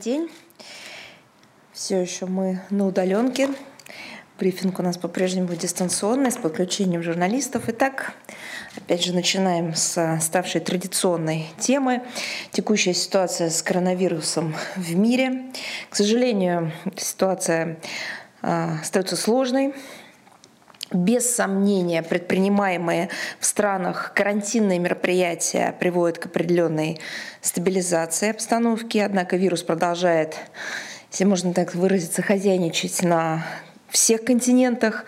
день. Все еще мы на удаленке. Брифинг у нас по-прежнему дистанционный, с подключением журналистов. Итак, опять же, начинаем с ставшей традиционной темы. Текущая ситуация с коронавирусом в мире. К сожалению, ситуация э, остается сложной без сомнения, предпринимаемые в странах карантинные мероприятия приводят к определенной стабилизации обстановки, однако вирус продолжает, если можно так выразиться, хозяйничать на всех континентах.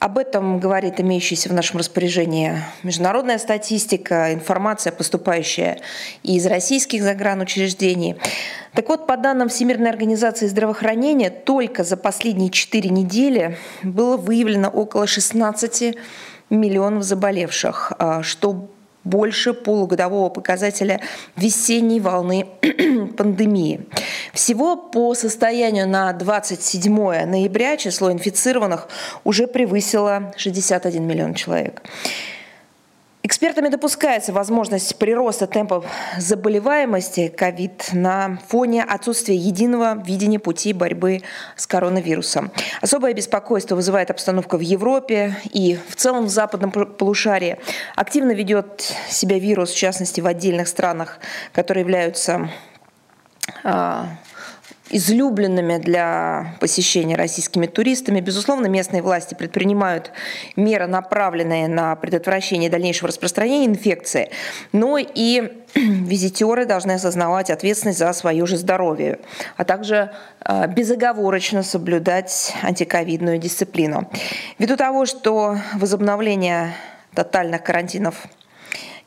Об этом говорит имеющаяся в нашем распоряжении международная статистика, информация, поступающая из российских загранучреждений. Так вот, по данным Всемирной организации здравоохранения, только за последние 4 недели было выявлено около 16 миллионов заболевших, а, что больше полугодового показателя весенней волны пандемии. Всего по состоянию на 27 ноября число инфицированных уже превысило 61 миллион человек. Экспертами допускается возможность прироста темпов заболеваемости ковид на фоне отсутствия единого видения пути борьбы с коронавирусом. Особое беспокойство вызывает обстановка в Европе и в целом в западном полушарии. Активно ведет себя вирус, в частности, в отдельных странах, которые являются а, излюбленными для посещения российскими туристами. Безусловно, местные власти предпринимают меры, направленные на предотвращение дальнейшего распространения инфекции, но и визитеры должны осознавать ответственность за свое же здоровье, а также а, безоговорочно соблюдать антиковидную дисциплину. Ввиду того, что возобновление тотальных карантинов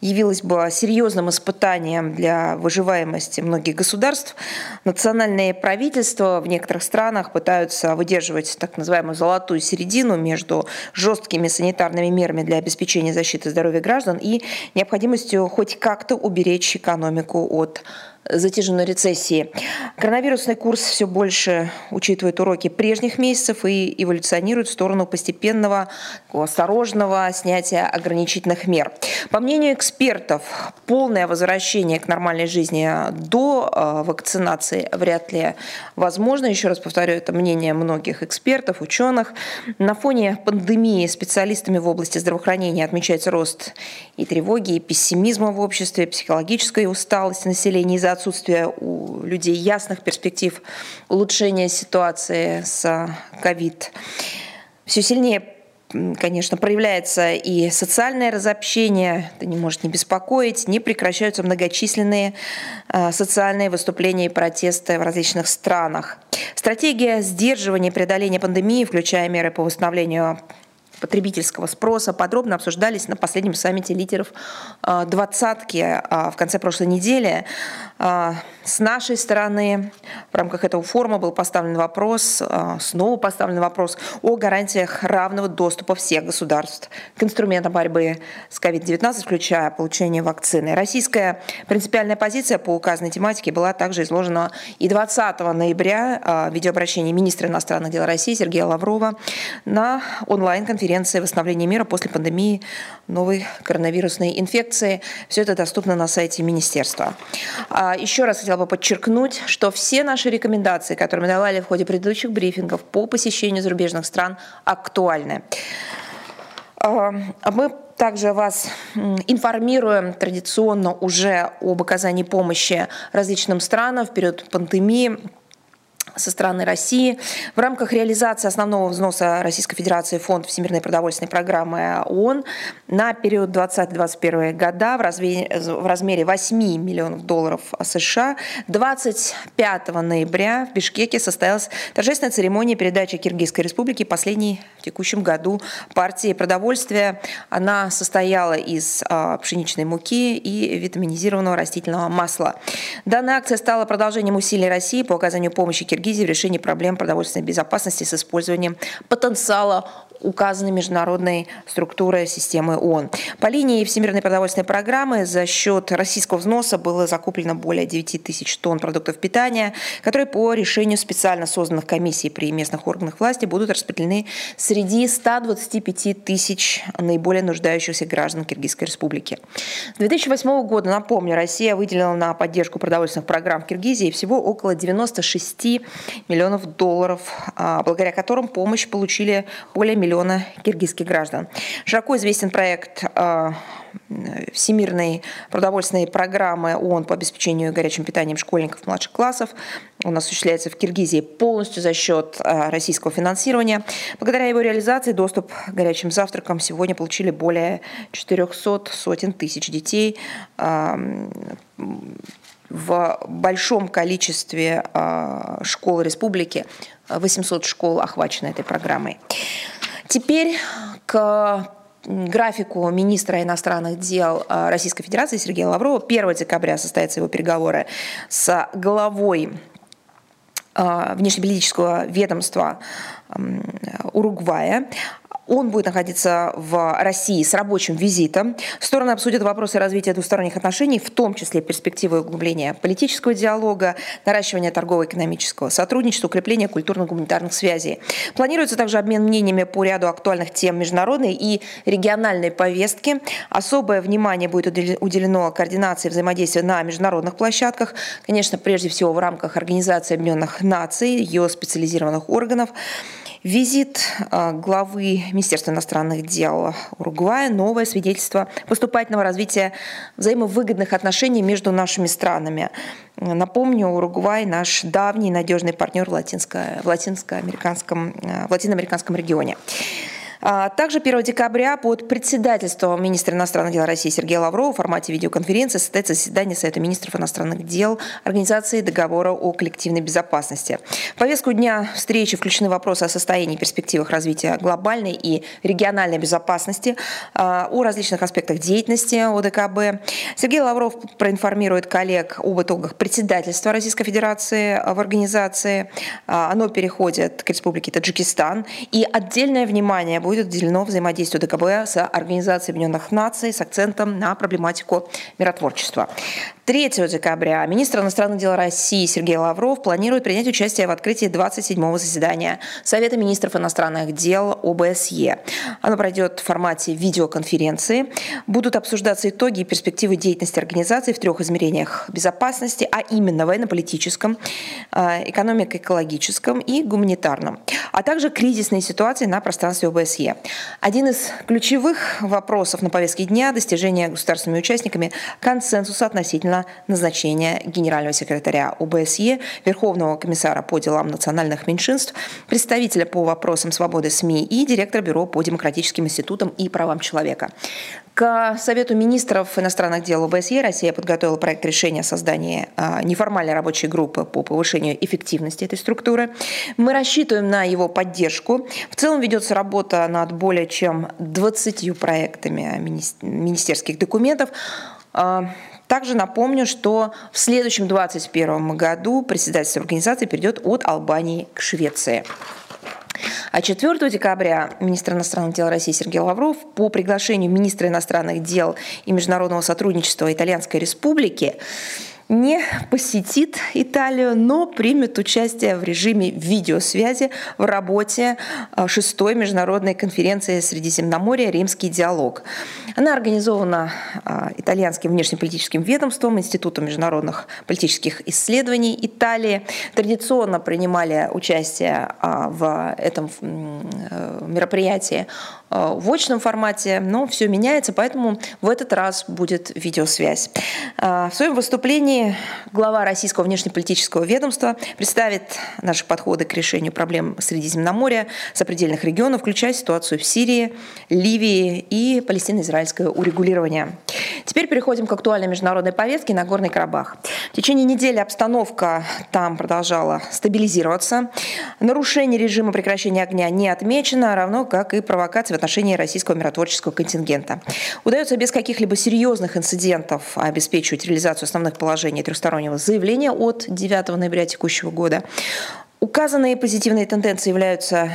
явилось бы серьезным испытанием для выживаемости многих государств. Национальные правительства в некоторых странах пытаются выдерживать так называемую золотую середину между жесткими санитарными мерами для обеспечения защиты здоровья граждан и необходимостью хоть как-то уберечь экономику от затяженной рецессии. Коронавирусный курс все больше учитывает уроки прежних месяцев и эволюционирует в сторону постепенного, осторожного снятия ограничительных мер. По мнению экспертов, полное возвращение к нормальной жизни до э, вакцинации вряд ли возможно. Еще раз повторю, это мнение многих экспертов, ученых. На фоне пандемии специалистами в области здравоохранения отмечается рост и тревоги, и пессимизма в обществе, психологическая усталость населения из-за отсутствия у людей ясных перспектив улучшения ситуации с ковид. Все сильнее конечно, проявляется и социальное разобщение, это не может не беспокоить, не прекращаются многочисленные а, социальные выступления и протесты в различных странах. Стратегия сдерживания и преодоления пандемии, включая меры по восстановлению потребительского спроса подробно обсуждались на последнем саммите лидеров а, двадцатки а, в конце прошлой недели. С нашей стороны в рамках этого форума был поставлен вопрос, снова поставлен вопрос о гарантиях равного доступа всех государств к инструментам борьбы с COVID-19, включая получение вакцины. Российская принципиальная позиция по указанной тематике была также изложена и 20 ноября в видеообращении министра иностранных дел России Сергея Лаврова на онлайн-конференции конференция восстановления мира после пандемии новой коронавирусной инфекции. Все это доступно на сайте министерства. А, еще раз хотела бы подчеркнуть, что все наши рекомендации, которые мы давали в ходе предыдущих брифингов по посещению зарубежных стран, актуальны. А, мы также вас информируем традиционно уже об оказании помощи различным странам в период пандемии со стороны России. В рамках реализации основного взноса Российской Федерации Фонд Всемирной продовольственной программы ООН на период 2021 года в размере, в размере 8 миллионов долларов США 25 ноября в Бишкеке состоялась торжественная церемония передачи Киргизской Республики последней в текущем году партии продовольствия. Она состояла из а, пшеничной муки и витаминизированного растительного масла. Данная акция стала продолжением усилий России по оказанию помощи Киргизии в решении проблем продовольственной безопасности с использованием потенциала указанной международной структурой системы ООН. По линии Всемирной продовольственной программы за счет российского взноса было закуплено более 9 тысяч тонн продуктов питания, которые по решению специально созданных комиссий при местных органах власти будут распределены среди 125 тысяч наиболее нуждающихся граждан Киргизской республики. С 2008 года, напомню, Россия выделила на поддержку продовольственных программ в Киргизии всего около 96 миллионов долларов, а, благодаря которым помощь получили более миллиона киргизских граждан. Широко известен проект а, Всемирной продовольственной программы ООН по обеспечению горячим питанием школьников младших классов. Он осуществляется в Киргизии полностью за счет а, российского финансирования. Благодаря его реализации доступ к горячим завтракам сегодня получили более 400 сотен тысяч детей в большом количестве школ республики. 800 школ охвачены этой программой. Теперь к графику министра иностранных дел э, Российской Федерации Сергея Лаврова. 1 декабря состоятся его переговоры с главой э, внешнеполитического ведомства Уругвая. Он будет находиться в России с рабочим визитом. Стороны обсудят вопросы развития двусторонних отношений, в том числе перспективы углубления политического диалога, наращивания торгово-экономического сотрудничества, укрепления культурно-гуманитарных связей. Планируется также обмен мнениями по ряду актуальных тем международной и региональной повестки. Особое внимание будет уделено координации взаимодействия на международных площадках. Конечно, прежде всего в рамках Организации Объединенных Наций, ее специализированных органов. Визит а, главы Министерства иностранных дел Уругвая – новое свидетельство поступательного развития взаимовыгодных отношений между нашими странами. Напомню, Уругвай – наш давний надежный партнер в, латинско- в латиноамериканском, в латиноамериканском регионе. А, также 1 декабря под председательством министра иностранных дел России Сергея Лаврова в формате видеоконференции состоится заседание Совета министров иностранных дел Организации договора о коллективной безопасности. В повестку дня встречи включены вопросы о состоянии и перспективах развития глобальной и региональной безопасности, а, о различных аспектах деятельности ОДКБ. Сергей Лавров проинформирует коллег об итогах председательства Российской Федерации в организации. А, оно переходит к Республике Таджикистан. И отдельное внимание будет будет уделено взаимодействию ДКБ с Организацией Объединенных Наций с акцентом на проблематику миротворчества. 3 декабря министр иностранных дел России Сергей Лавров планирует принять участие в открытии 27-го заседания Совета министров иностранных дел ОБСЕ. Оно пройдет в формате видеоконференции. Будут обсуждаться итоги и перспективы деятельности организации в трех измерениях безопасности, а именно военно-политическом, э, экономико-экологическом и гуманитарном, а также кризисные ситуации на пространстве ОБСЕ. Один из ключевых вопросов на повестке дня – достижение государственными участниками консенсуса относительно назначения генерального секретаря ОБСЕ, Верховного комиссара по делам национальных меньшинств, представителя по вопросам свободы СМИ и директора Бюро по демократическим институтам и правам человека. К Совету министров иностранных дел ОБСЕ Россия подготовила проект решения о создании а, неформальной рабочей группы по повышению эффективности этой структуры. Мы рассчитываем на его поддержку. В целом ведется работа над более чем 20 проектами министерских документов. Также напомню, что в следующем 2021 году председательство организации перейдет от Албании к Швеции. А 4 декабря министр иностранных дел России Сергей Лавров по приглашению министра иностранных дел и международного сотрудничества Итальянской Республики не посетит Италию, но примет участие в режиме видеосвязи в работе э, шестой международной конференции Средиземноморья «Римский диалог». Она организована э, итальянским внешнеполитическим ведомством, Институтом международных политических исследований Италии. Традиционно принимали участие э, в этом мероприятии в очном формате, но все меняется, поэтому в этот раз будет видеосвязь. В своем выступлении глава российского внешнеполитического ведомства представит наши подходы к решению проблем Средиземноморья, сопредельных регионов, включая ситуацию в Сирии, Ливии и палестино-израильское урегулирование. Теперь переходим к актуальной международной повестке на Горный Карабах. В течение недели обстановка там продолжала стабилизироваться. Нарушение режима прекращения огня не отмечено, равно как и провокации в отношении российского миротворческого контингента. Удается без каких-либо серьезных инцидентов обеспечивать реализацию основных положений трехстороннего заявления от 9 ноября текущего года. Указанные позитивные тенденции являются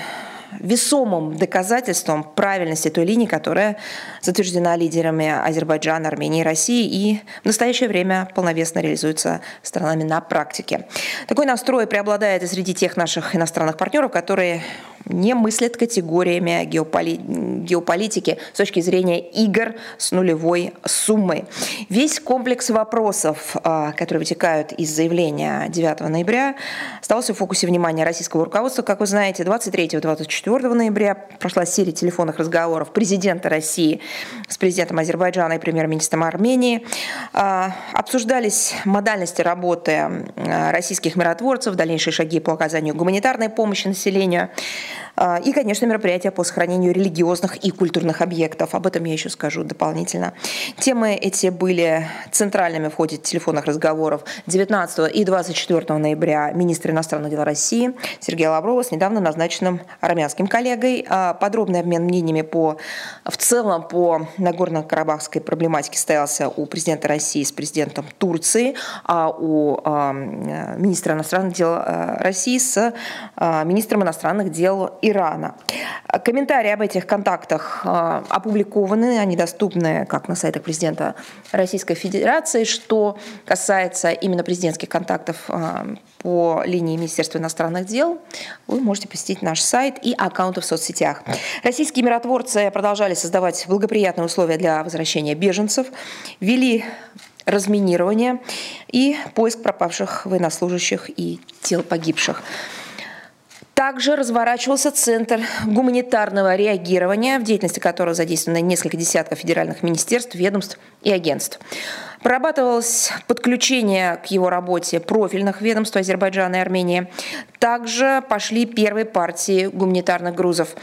весомым доказательством правильности той линии, которая затверждена лидерами Азербайджана, Армении и России и в настоящее время полновесно реализуется странами на практике. Такой настрой преобладает и среди тех наших иностранных партнеров, которые не мыслят категориями геополи... геополитики с точки зрения игр с нулевой суммой. Весь комплекс вопросов, а, которые вытекают из заявления 9 ноября, остался в фокусе внимания российского руководства. Как вы знаете, 23-24 ноября прошла серия телефонных разговоров президента России с президентом Азербайджана и премьер-министром Армении. А, обсуждались модальности работы российских миротворцев, дальнейшие шаги по оказанию гуманитарной помощи населению. А, и, конечно, мероприятия по сохранению религиозных и культурных объектов. Об этом я еще скажу дополнительно. Темы эти были центральными в ходе телефонных разговоров 19 и 24 ноября министра иностранных дел России Сергея Лаврова с недавно назначенным армянским коллегой. А, подробный обмен мнениями по, в целом по Нагорно-Карабахской проблематике состоялся у президента России с президентом Турции, а у министра иностранных дел России с министром иностранных дел Ирана. Комментарии об этих контактах а, опубликованы, они доступны как на сайтах президента Российской Федерации. Что касается именно президентских контактов а, по линии Министерства иностранных дел, вы можете посетить наш сайт и аккаунты в соцсетях. Российские миротворцы продолжали создавать благоприятные условия для возвращения беженцев, вели разминирование и поиск пропавших военнослужащих и тел погибших. Также разворачивался Центр гуманитарного реагирования, в деятельности которого задействовано несколько десятков федеральных министерств, ведомств и агентств. Прорабатывалось подключение к его работе профильных ведомств Азербайджана и Армении. Также пошли первые партии гуманитарных грузов.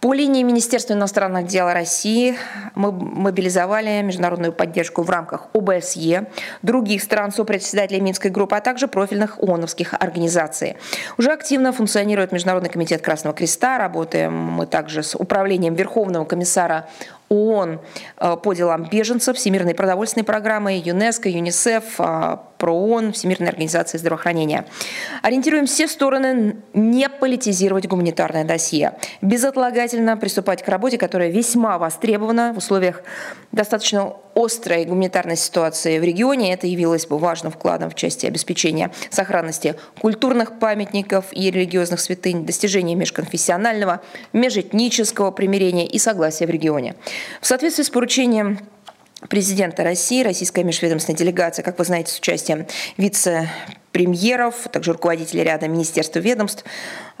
По линии Министерства иностранных дел России мы мобилизовали международную поддержку в рамках ОБСЕ, других стран сопредседателей Минской группы, а также профильных ООНовских организаций. Уже активно функционирует Международный комитет Красного Креста. Работаем мы также с управлением Верховного комиссара ООН э, по делам беженцев, Всемирной продовольственной программы, ЮНЕСКО, ЮНИСЕФ, э, ПРООН, Всемирной организации здравоохранения. Ориентируем все стороны не политизировать гуманитарное досье, безотлагательно приступать к работе, которая весьма востребована в условиях достаточно острой гуманитарной ситуации в регионе. Это явилось бы важным вкладом в части обеспечения сохранности культурных памятников и религиозных святынь, достижения межконфессионального, межэтнического примирения и согласия в регионе. В соответствии с поручением президента России, российская межведомственная делегация, как вы знаете, с участием вице-премьеров, также руководителей ряда министерств и ведомств,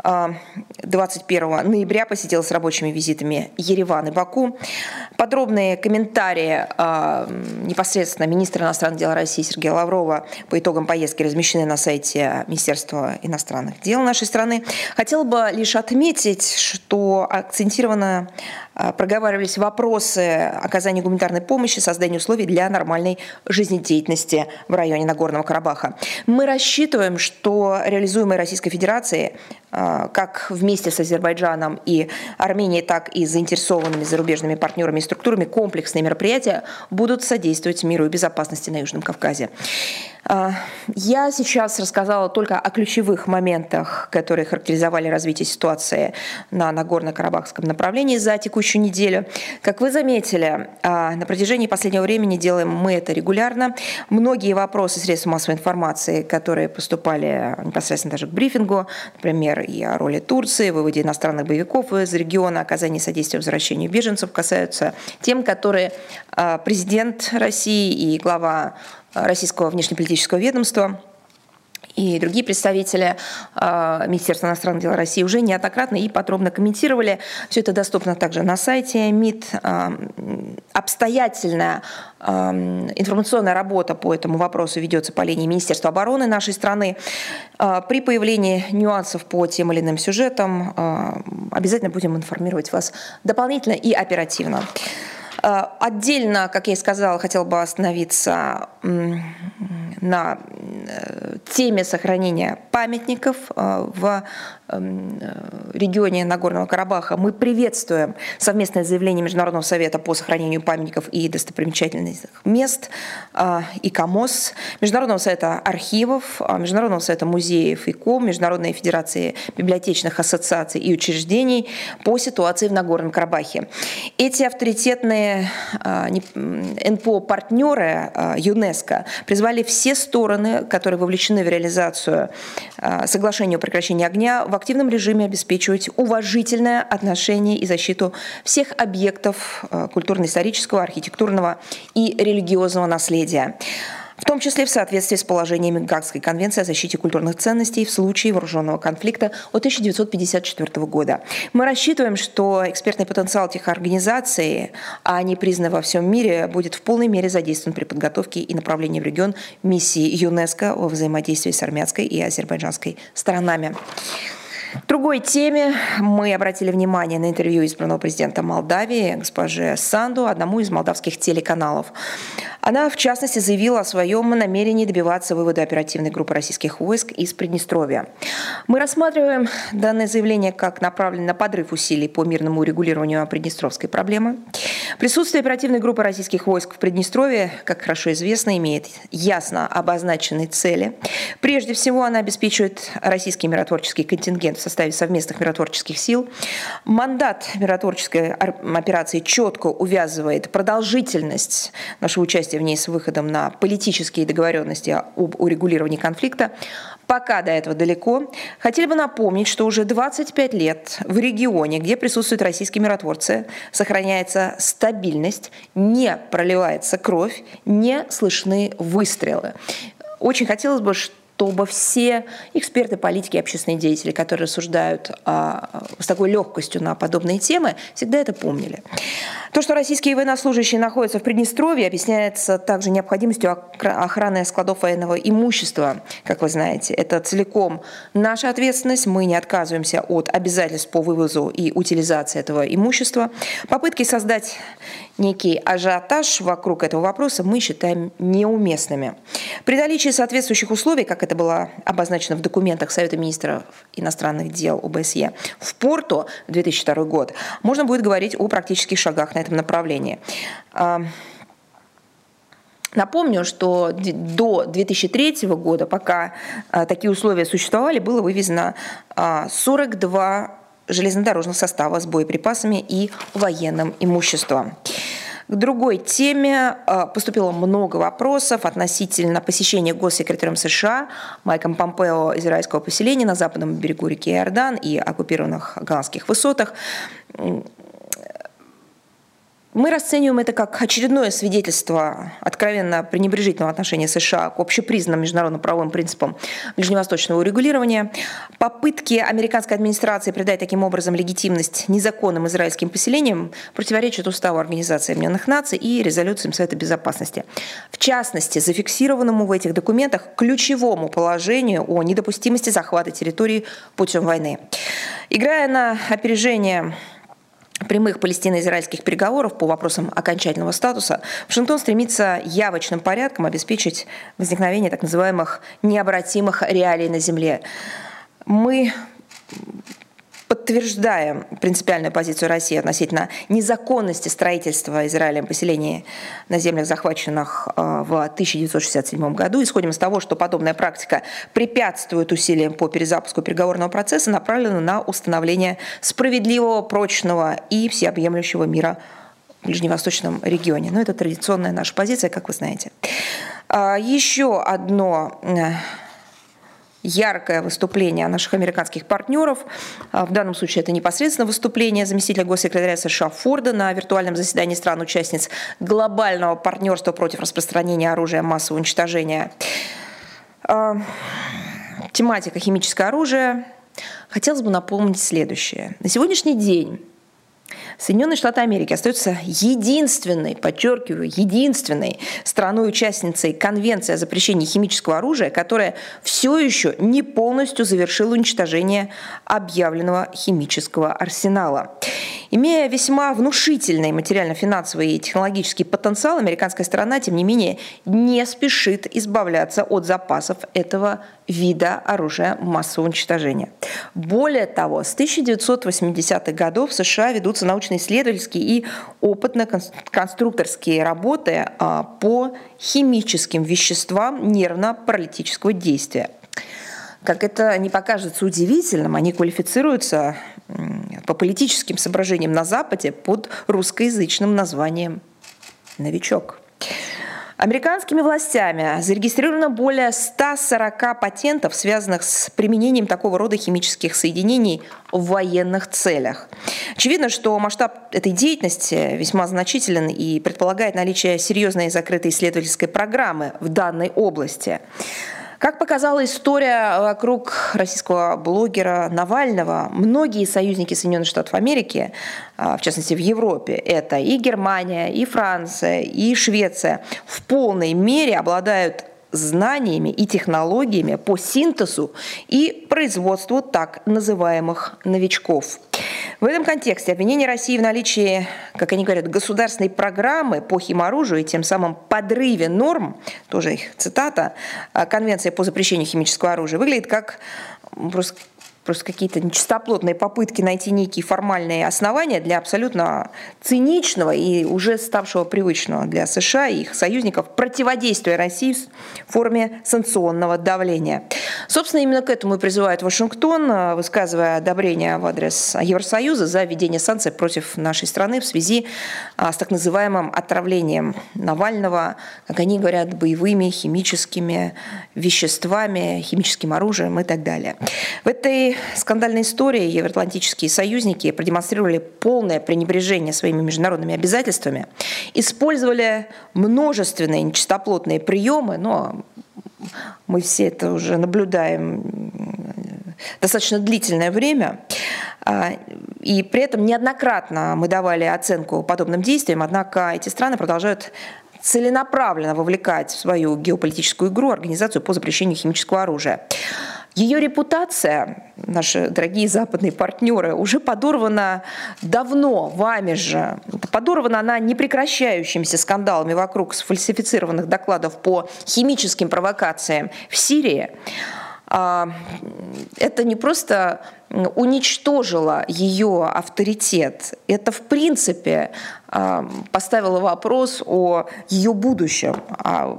21 а, ноября посетила с рабочими визитами Ереван и Баку. Подробные комментарии а, непосредственно министра иностранных дел России Сергея Лаврова по итогам поездки размещены на сайте Министерства иностранных дел нашей страны. Хотела бы лишь отметить, что акцентировано а, проговаривались вопросы оказания гуманитарной помощи, создания условий для нормальной жизнедеятельности в районе Нагорного Карабаха. Мы рассчитываем, что реализуемые Российской Федерацией а, как вместе с Азербайджаном и Арменией, так и заинтересованными зарубежными партнерами и структурами комплексные мероприятия будут содействовать миру и безопасности на Южном Кавказе. А, я сейчас рассказала только о ключевых моментах, которые характеризовали развитие ситуации на Нагорно-Карабахском направлении за текущую неделю. Как вы заметили, а, на протяжении последнего времени делаем мы это регулярно. Многие вопросы средств массовой информации, которые поступали непосредственно даже к брифингу, например, и о роли Турции, выводе иностранных боевиков из региона, оказании содействия возвращению беженцев, касаются тем, которые а, президент России и глава российского внешнеполитического ведомства и другие представители э, Министерства иностранных дел России уже неоднократно и подробно комментировали. Все это доступно также на сайте МИД. Э, обстоятельная э, информационная работа по этому вопросу ведется по линии Министерства обороны нашей страны. При появлении нюансов по тем или иным сюжетам обязательно будем информировать вас дополнительно и оперативно. Э, отдельно, как я и сказала, хотела бы остановиться на теме сохранения памятников в эм, регионе Нагорного Карабаха. Мы приветствуем совместное заявление Международного совета по сохранению памятников и достопримечательных мест и КАМОС, Международного совета архивов, Международного совета музеев и КОМ, Международной федерации библиотечных ассоциаций и учреждений по ситуации в Нагорном Карабахе. Эти авторитетные НПО-партнеры ЮНЕСКО призвали все стороны, которые вовлечены в реализацию соглашения о прекращении огня, в активном режиме обеспечивать уважительное отношение и защиту всех объектов культурно-исторического, архитектурного и религиозного наследия в том числе в соответствии с положениями Гаагской конвенции о защите культурных ценностей в случае вооруженного конфликта от 1954 года. Мы рассчитываем, что экспертный потенциал этих организаций, а они признаны во всем мире, будет в полной мере задействован при подготовке и направлении в регион миссии ЮНЕСКО во взаимодействии с армянской и азербайджанской сторонами. В другой теме мы обратили внимание на интервью избранного президента Молдавии госпожи Санду одному из молдавских телеканалов. Она, в частности, заявила о своем намерении добиваться вывода оперативной группы российских войск из Приднестровья. Мы рассматриваем данное заявление как направленное на подрыв усилий по мирному урегулированию приднестровской проблемы. Присутствие оперативной группы российских войск в Приднестровье, как хорошо известно, имеет ясно обозначенные цели. Прежде всего, она обеспечивает российский миротворческий контингент в составе совместных миротворческих сил. Мандат миротворческой операции четко увязывает продолжительность нашего участия в ней с выходом на политические договоренности об урегулировании конфликта, пока до этого далеко. Хотели бы напомнить, что уже 25 лет в регионе, где присутствуют российские миротворцы, сохраняется стабильность, не проливается кровь, не слышны выстрелы. Очень хотелось бы, чтобы все эксперты, политики, общественные деятели, которые рассуждают а, с такой легкостью на подобные темы, всегда это помнили. То, что российские военнослужащие находятся в Приднестровье, объясняется также необходимостью охраны складов военного имущества. Как вы знаете, это целиком наша ответственность. Мы не отказываемся от обязательств по вывозу и утилизации этого имущества. Попытки создать некий ажиотаж вокруг этого вопроса мы считаем неуместными. При наличии соответствующих условий, как это было обозначено в документах Совета министров иностранных дел ОБСЕ, в Порту в 2002 год, можно будет говорить о практических шагах на этом направлении. А, напомню, что до 2003 года, пока а, такие условия существовали, было вывезено 42 а, железнодорожных состава с боеприпасами и военным имуществом. К другой теме э, поступило много вопросов относительно посещения госсекретарем США Майком Помпео израильского поселения на западном берегу реки Иордан и оккупированных голландских высотах. Мы расцениваем это как очередное свидетельство откровенно пренебрежительного отношения США к общепризнанным международным правовым принципам ближневосточного урегулирования, попытки американской администрации придать таким образом легитимность незаконным израильским поселениям противоречат уставу Организации Объединенных Наций и резолюциям Совета Безопасности. В частности, зафиксированному в этих документах ключевому положению о недопустимости захвата территории путем войны. Играя на опережение прямых палестино-израильских переговоров по вопросам окончательного статуса, Вашингтон стремится явочным порядком обеспечить возникновение так называемых необратимых реалий на земле. Мы подтверждаем принципиальную позицию России относительно незаконности строительства Израилем поселений на землях, захваченных э, в 1967 году. Исходим из того, что подобная практика препятствует усилиям по перезапуску переговорного процесса, направленного на установление справедливого, прочного и всеобъемлющего мира в ближневосточном регионе. Но это традиционная наша позиция, как вы знаете. А, еще одно э, яркое выступление наших американских партнеров. А, в данном случае это непосредственно выступление заместителя госсекретаря США Форда на виртуальном заседании стран-участниц глобального партнерства против распространения оружия массового уничтожения. А, тематика химическое оружие. Хотелось бы напомнить следующее. На сегодняшний день Соединенные Штаты Америки остаются единственной, подчеркиваю, единственной страной-участницей Конвенции о запрещении химического оружия, которая все еще не полностью завершила уничтожение объявленного химического арсенала. Имея весьма внушительный материально-финансовый и технологический потенциал, американская сторона, тем не менее, не спешит избавляться от запасов этого вида оружия массового уничтожения. Более того, с 1980-х годов в США ведутся научно-исследовательские и опытно-конструкторские работы а, по химическим веществам нервно-паралитического действия. Как это не покажется удивительным, они квалифицируются по политическим соображениям на Западе под русскоязычным названием «новичок». Американскими властями зарегистрировано более 140 патентов, связанных с применением такого рода химических соединений в военных целях. Очевидно, что масштаб этой деятельности весьма значителен и предполагает наличие серьезной закрытой исследовательской программы в данной области. Как показала история вокруг российского блогера Навального, многие союзники Соединенных Штатов Америки, а, в частности в Европе, это и Германия, и Франция, и Швеция, в полной мере обладают знаниями и технологиями по синтезу и производству так называемых новичков. В этом контексте обвинение России в наличии, как они говорят, государственной программы по химоружию и тем самым подрыве норм, тоже их цитата, Конвенции по запрещению химического оружия, выглядит как просто просто какие-то нечистоплотные попытки найти некие формальные основания для абсолютно циничного и уже ставшего привычного для США и их союзников противодействия России в форме санкционного давления. Собственно, именно к этому и призывает Вашингтон, высказывая одобрение в адрес Евросоюза за введение санкций против нашей страны в связи а, с так называемым отравлением Навального, как они говорят, боевыми химическими веществами, химическим оружием и так далее. В этой скандальной истории евроатлантические союзники продемонстрировали полное пренебрежение своими международными обязательствами, использовали множественные нечистоплотные приемы, но мы все это уже наблюдаем достаточно длительное время. А, и при этом неоднократно мы давали оценку подобным действиям, однако эти страны продолжают целенаправленно вовлекать в свою геополитическую игру организацию по запрещению химического оружия. Ее репутация, наши дорогие западные партнеры, уже подорвана давно вами же. Подорвана она непрекращающимися скандалами вокруг сфальсифицированных докладов по химическим провокациям в Сирии. А, это не просто уничтожило ее авторитет, это в принципе а, поставило вопрос о ее будущем, а,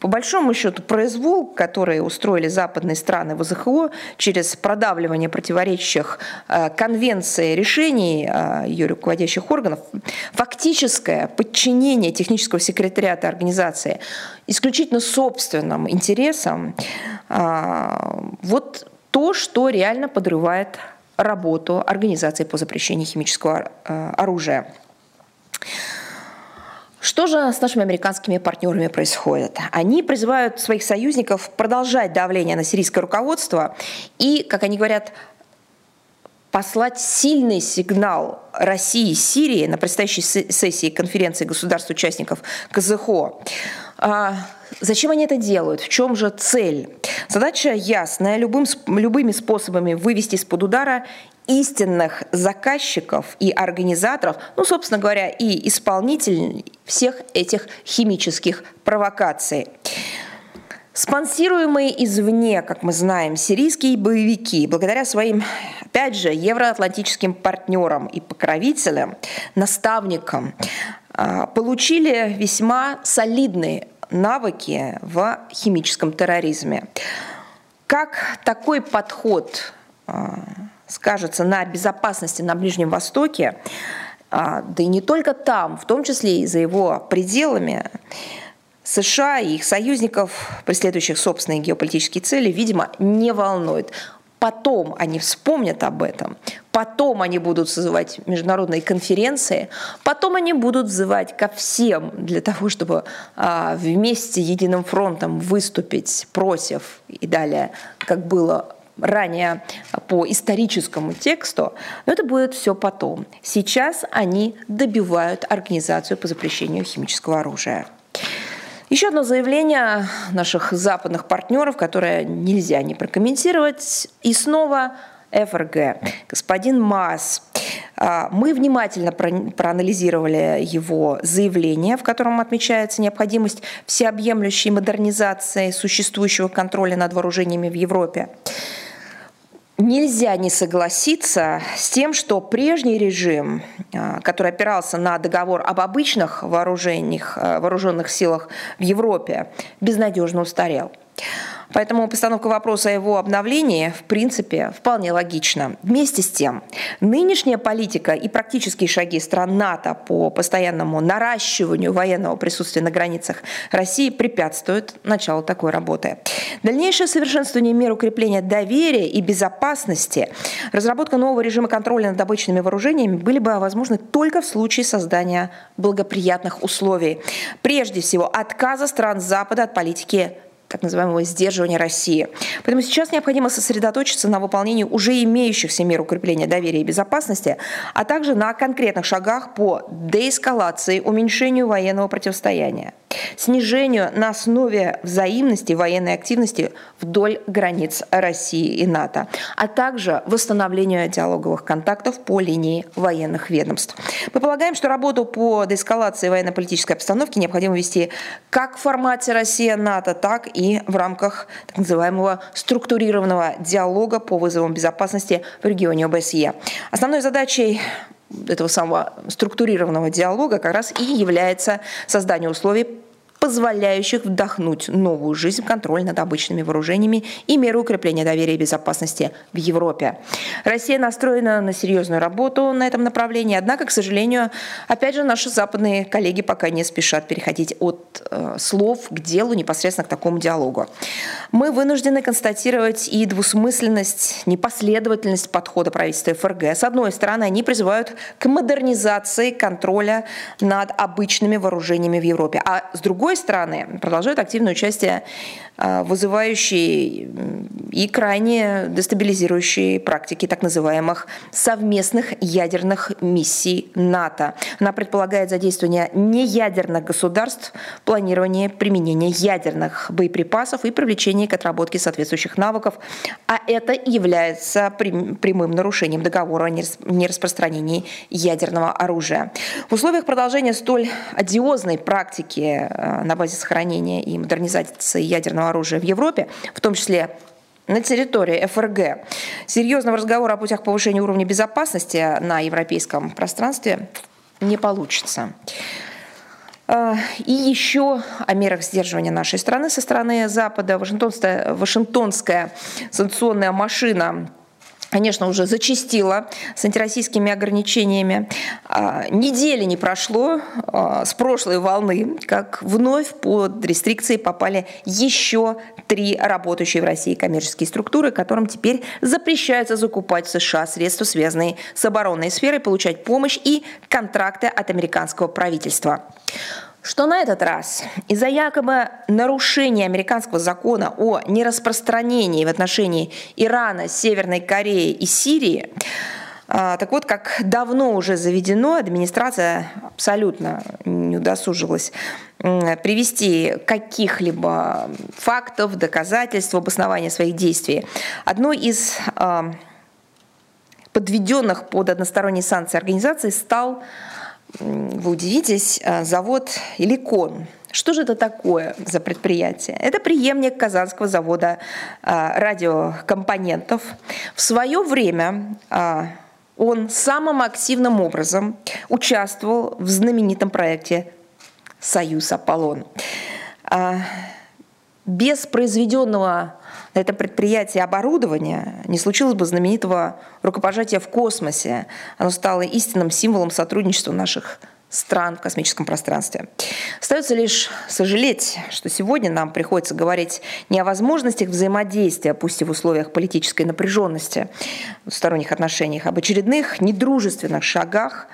по большому счету произвол, который устроили западные страны в ЗХО через продавливание противоречащих э, конвенции решений э, ее руководящих органов, фактическое подчинение технического секретариата организации исключительно собственным интересам, э, вот то, что реально подрывает работу Организации по запрещению химического оружия. Что же с нашими американскими партнерами происходит? Они призывают своих союзников продолжать давление на сирийское руководство и, как они говорят, послать сильный сигнал России и Сирии на предстоящей сессии конференции государств-участников КЗХО. А, зачем они это делают? В чем же цель? Задача ясная. Любым, любыми способами вывести из-под удара истинных заказчиков и организаторов, ну, собственно говоря, и исполнителей всех этих химических провокаций. Спонсируемые извне, как мы знаем, сирийские боевики, благодаря своим, опять же, евроатлантическим партнерам и покровителям, наставникам, а, получили весьма солидные навыки в химическом терроризме. Как такой подход а, скажется на безопасности на Ближнем Востоке, а, да и не только там, в том числе и за его пределами, США и их союзников, преследующих собственные геополитические цели, видимо, не волнует. Потом они вспомнят об этом, потом они будут созывать международные конференции, потом они будут взывать ко всем для того, чтобы а, вместе единым фронтом выступить против и далее, как было ранее по историческому тексту, но это будет все потом. Сейчас они добивают организацию по запрещению химического оружия. Еще одно заявление наших западных партнеров, которое нельзя не прокомментировать. И снова ФРГ. Господин Мас А, мы внимательно проанализировали его заявление, в котором отмечается необходимость всеобъемлющей модернизации существующего контроля над вооружениями в Европе. Нельзя не согласиться с тем, что прежний режим, а, который опирался на договор об обычных вооружениях, а, вооруженных силах в Европе, безнадежно устарел. Поэтому постановка вопроса о его обновлении, в принципе, вполне логична. Вместе с тем, нынешняя политика и практические шаги стран НАТО по постоянному наращиванию военного присутствия на границах России препятствуют началу такой работы. Дальнейшее совершенствование мер укрепления доверия и безопасности, разработка нового режима контроля над обычными вооружениями были бы возможны только в случае создания благоприятных условий. Прежде всего, отказа стран Запада от политики так называемого сдерживания России. Поэтому сейчас необходимо сосредоточиться на выполнении уже имеющихся мер укрепления доверия и безопасности, а также на конкретных шагах по деэскалации, уменьшению военного противостояния снижению на основе взаимности военной активности вдоль границ России и НАТО, а также восстановлению диалоговых контактов по линии военных ведомств. Мы полагаем, что работу по деэскалации военно-политической обстановки необходимо вести как в формате Россия-НАТО, так и в рамках так называемого структурированного диалога по вызовам безопасности в регионе ОБСЕ. Основной задачей этого самого структурированного диалога как раз и является создание условий позволяющих вдохнуть новую жизнь в контроль над обычными вооружениями и меры укрепления доверия и безопасности в Европе. Россия настроена на серьезную работу на этом направлении, однако, к сожалению, опять же, наши западные коллеги пока не спешат переходить от э, слов к делу, непосредственно к такому диалогу. Мы вынуждены констатировать и двусмысленность, непоследовательность подхода правительства ФРГ. С одной стороны, они призывают к модернизации контроля над обычными вооружениями в Европе, а с другой другой стороны, продолжают активное участие а, вызывающие и крайне дестабилизирующие практики так называемых совместных ядерных миссий НАТО. Она предполагает задействование неядерных государств, планирование применения ядерных боеприпасов и привлечение к отработке соответствующих навыков, а это является прямым нарушением договора о нераспространении ядерного оружия. В условиях продолжения столь одиозной практики а, на базе сохранения и модернизации ядерного оружия в Европе, в том числе на территории ФРГ. Серьезного разговора о путях повышения уровня безопасности на европейском пространстве не получится. А, и еще о мерах сдерживания нашей страны со стороны Запада. Вашингтонская, Вашингтонская санкционная машина конечно, уже зачастила с антироссийскими ограничениями. А, недели не прошло а, с прошлой волны, как вновь под рестрикции попали еще три работающие в России коммерческие структуры, которым теперь запрещается закупать в США средства, связанные с оборонной сферой, получать помощь и контракты от американского правительства что на этот раз из-за якобы нарушения американского закона о нераспространении в отношении Ирана, Северной Кореи и Сирии, а, так вот, как давно уже заведено, администрация абсолютно не удосужилась привести каких-либо фактов, доказательств, обоснования своих действий. Одной из а, подведенных под односторонние санкции организаций стал вы удивитесь, а, завод «Иликон». Что же это такое за предприятие? Это преемник Казанского завода а, радиокомпонентов. В свое время а, он самым активным образом участвовал в знаменитом проекте «Союз Аполлон». Без произведенного на это предприятие оборудования не случилось бы знаменитого рукопожатия в космосе. Оно стало истинным символом сотрудничества наших стран в космическом пространстве. Остается лишь сожалеть, что сегодня нам приходится говорить не о возможностях взаимодействия, пусть и в условиях политической напряженности в сторонних отношениях, об очередных недружественных шагах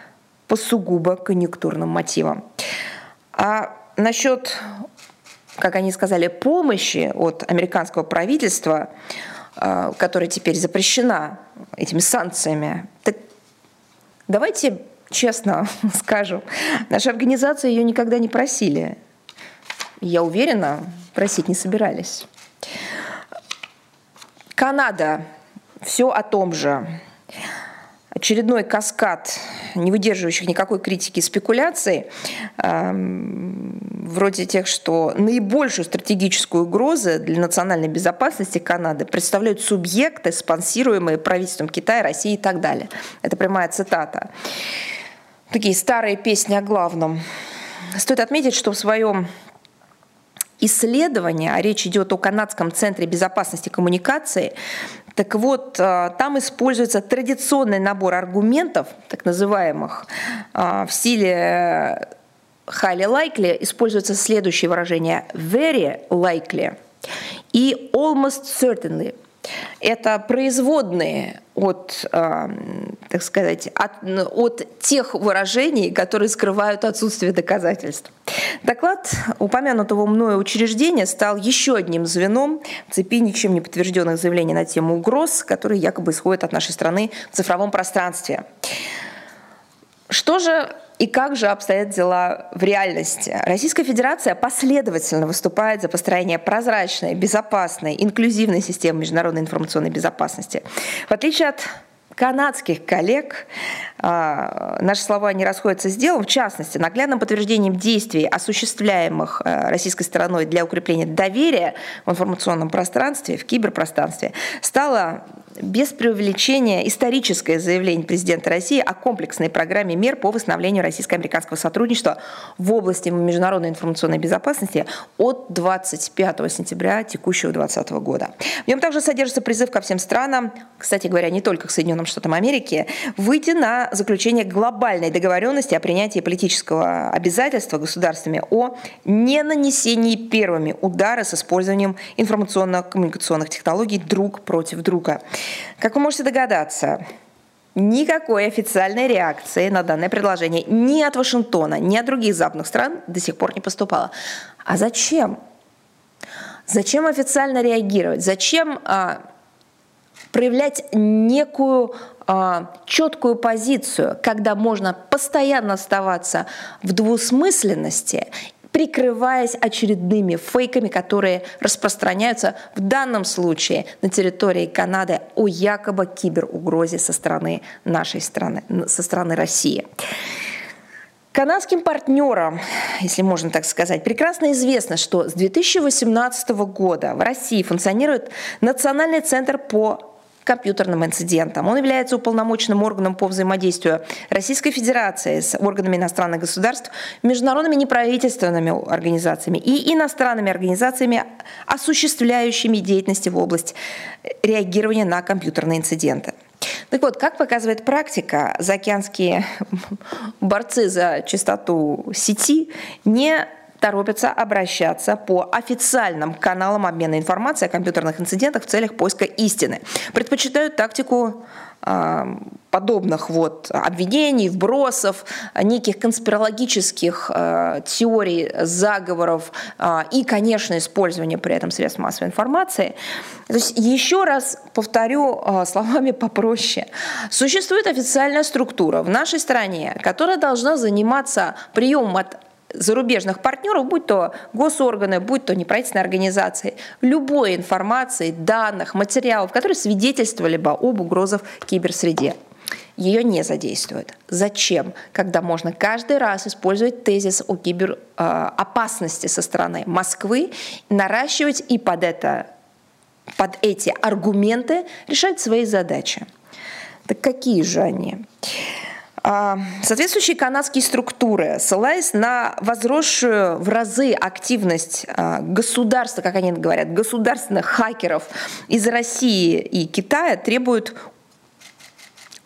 по сугубо конъюнктурным мотивам. А насчет как они сказали, помощи от американского правительства, а, которая теперь запрещена этими санкциями, так давайте честно скажем, наши организации ее никогда не просили. Я уверена, просить не собирались. Канада все о том же. Очередной каскад не выдерживающих никакой критики спекуляций, вроде тех, что наибольшую стратегическую угрозу для национальной безопасности Канады представляют субъекты, спонсируемые правительством Китая, России и так далее. Это прямая цитата. Такие старые песни о главном. Стоит отметить, что в своем исследовании, а речь идет о Канадском центре безопасности коммуникации, так вот, а, там используется традиционный набор аргументов, так называемых, а, в стиле highly likely используется следующее выражение very likely и almost certainly. Это производные от, э, так сказать, от, от тех выражений, которые скрывают отсутствие доказательств. Доклад упомянутого мною учреждения стал еще одним звеном цепи ничем не подтвержденных заявлений на тему угроз, которые якобы исходят от нашей страны в цифровом пространстве. Что же и как же обстоят дела в реальности? Российская Федерация последовательно выступает за построение прозрачной, безопасной, инклюзивной системы международной информационной безопасности. В отличие от канадских коллег а, наши слова не расходятся с делом. В частности, наглядным подтверждением действий, осуществляемых а, российской стороной для укрепления доверия в информационном пространстве, в киберпространстве, стало без преувеличения историческое заявление президента России о комплексной программе мер по восстановлению российско-американского сотрудничества в области международной информационной безопасности от 25 сентября текущего 2020 года. В нем также содержится призыв ко всем странам, кстати говоря, не только к Соединенным Штатам Америки, выйти на заключение глобальной договоренности о принятии политического обязательства государствами о ненанесении первыми удара с использованием информационно-коммуникационных технологий друг против друга. Как вы можете догадаться, Никакой официальной реакции на данное предложение ни от Вашингтона, ни от других западных стран до сих пор не поступало. А зачем? Зачем официально реагировать? Зачем а, проявлять некую а, четкую позицию, когда можно постоянно оставаться в двусмысленности прикрываясь очередными фейками, которые распространяются в данном случае на территории Канады о якобы киберугрозе со стороны нашей страны, со стороны России. Канадским партнерам, если можно так сказать, прекрасно известно, что с 2018 года в России функционирует Национальный центр по компьютерным инцидентам. Он является уполномоченным органом по взаимодействию Российской Федерации с органами иностранных государств, международными неправительственными организациями и иностранными организациями, осуществляющими деятельность в области реагирования на компьютерные инциденты. Так вот, как показывает практика, заокеанские борцы за чистоту сети не торопятся обращаться по официальным каналам обмена информацией о компьютерных инцидентах в целях поиска истины. Предпочитают тактику а, подобных вот обвинений, вбросов, неких конспирологических э, теорий, заговоров э, и, конечно, использования при этом средств массовой информации. То есть еще раз повторю э, словами попроще. Существует официальная структура в нашей стране, которая должна заниматься приемом от зарубежных партнеров, будь то госорганы, будь то неправительственные организации, любой информации, данных, материалов, которые свидетельствовали бы об угрозах киберсреде. Ее не задействуют. Зачем? Когда можно каждый раз использовать тезис о киберопасности со стороны Москвы, наращивать и под, это, под эти аргументы решать свои задачи. Так какие же они? А, соответствующие канадские структуры, ссылаясь на возросшую в разы активность а, государства, как они говорят, государственных хакеров из России и Китая, требуют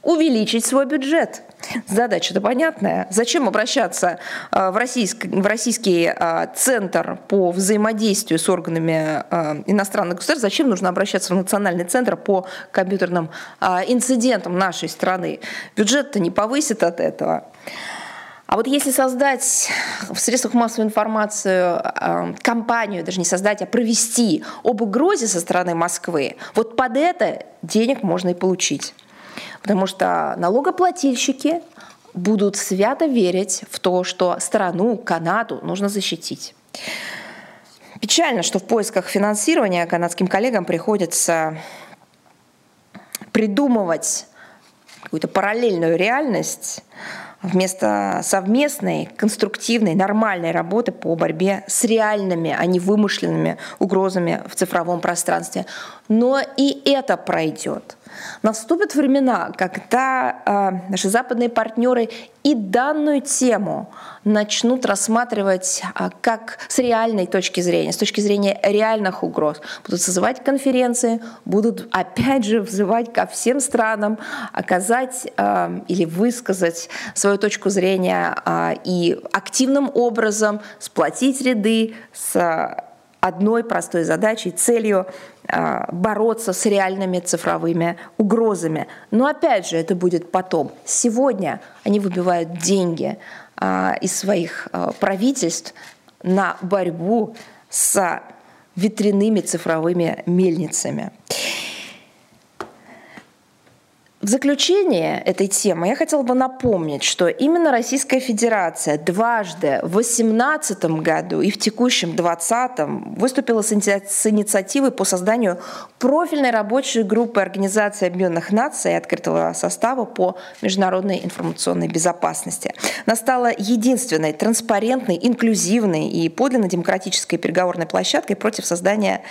увеличить свой бюджет. Задача-то понятная. Зачем обращаться э, в, российск, в российский э, центр по взаимодействию с органами э, иностранных государств? Зачем нужно обращаться в национальный центр по компьютерным инцидентам нашей страны? Бюджет-то не повысит от этого. А вот если создать в средствах массовой информации э, кампанию, даже не создать, а провести об угрозе со стороны Москвы, вот под это денег можно и получить. Потому что налогоплательщики будут свято верить в то, что страну, Канаду нужно защитить. Печально, что в поисках финансирования канадским коллегам приходится придумывать какую-то параллельную реальность вместо совместной, конструктивной, нормальной работы по борьбе с реальными, а не вымышленными угрозами в цифровом пространстве. Но и это пройдет. Наступят времена, когда э, наши западные партнеры и данную тему начнут рассматривать э, как с реальной точки зрения, с точки зрения реальных угроз. Будут созывать конференции, будут опять же взывать ко всем странам оказать э, или высказать свою точку зрения э, и активным образом сплотить ряды с одной простой задачей, целью а, бороться с реальными цифровыми угрозами. Но опять же, это будет потом. Сегодня они выбивают деньги а, из своих а, правительств на борьбу с ветряными цифровыми мельницами. В заключение этой темы я хотела бы напомнить, что именно Российская Федерация дважды в 2018 году и в текущем 2020 выступила с инициативой по созданию профильной рабочей группы Организации Объединенных Наций открытого состава по международной информационной безопасности. Она стала единственной транспарентной, инклюзивной и подлинно демократической переговорной площадкой против создания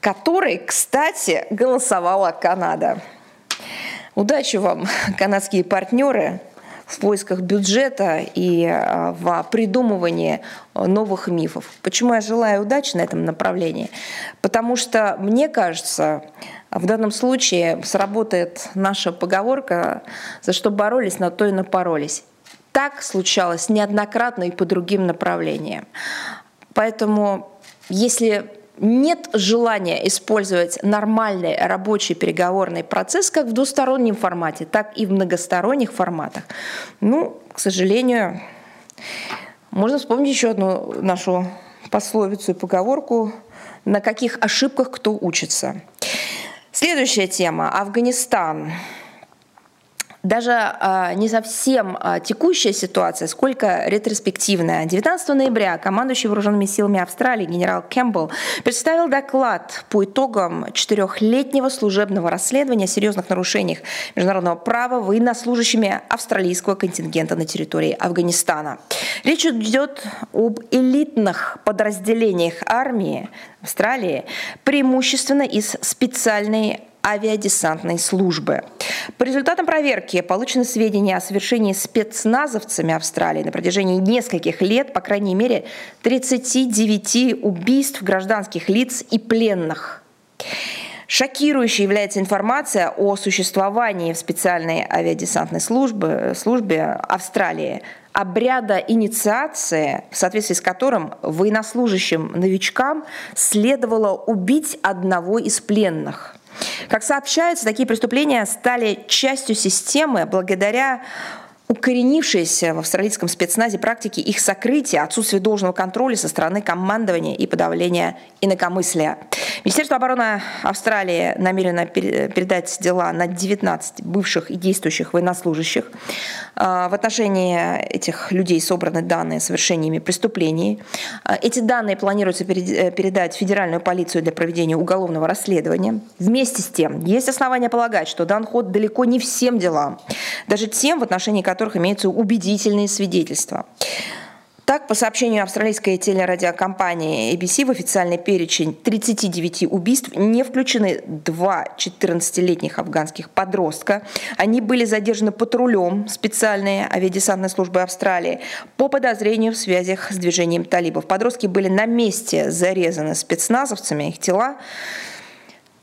которой, кстати, голосовала Канада. Удачи вам, канадские партнеры, в поисках бюджета и а, в придумывании новых мифов. Почему я желаю удачи на этом направлении? Потому что, мне кажется, в данном случае сработает наша поговорка «за что боролись, на то и напоролись». Так случалось неоднократно и по другим направлениям. Поэтому если нет желания использовать нормальный рабочий переговорный процесс как в двустороннем формате, так и в многосторонних форматах. Ну, к сожалению, можно вспомнить еще одну нашу пословицу и поговорку «на каких ошибках кто учится». Следующая тема – Афганистан даже э, не совсем э, текущая ситуация, сколько ретроспективная. 19 ноября командующий вооруженными силами Австралии генерал Кэмпбелл представил доклад по итогам четырехлетнего служебного расследования о серьезных нарушениях международного права военнослужащими австралийского контингента на территории Афганистана. Речь идет об элитных подразделениях армии Австралии, преимущественно из специальной авиадесантной службы. По результатам проверки получены сведения о совершении спецназовцами Австралии на протяжении нескольких лет, по крайней мере, 39 убийств гражданских лиц и пленных. Шокирующей является информация о существовании в специальной авиадесантной службе, службе Австралии обряда инициации, в соответствии с которым военнослужащим новичкам следовало убить одного из пленных – как сообщается, такие преступления стали частью системы благодаря укоренившиеся в австралийском спецназе практики их сокрытия, отсутствие должного контроля со стороны командования и подавления инакомыслия. Министерство обороны Австралии намерено передать дела на 19 бывших и действующих военнослужащих. А, в отношении этих людей собраны данные о совершениями преступлений. А, эти данные планируется э, передать в Федеральную полицию для проведения уголовного расследования. Вместе с тем, есть основания полагать, что дан ход далеко не всем делам, даже тем, в отношении которых имеются убедительные свидетельства. Так, по сообщению австралийской телерадиокомпании ABC, в официальный перечень 39 убийств не включены два 14-летних афганских подростка. Они были задержаны патрулем специальной авиадесантной службы Австралии по подозрению в связях с движением талибов. Подростки были на месте зарезаны спецназовцами, их тела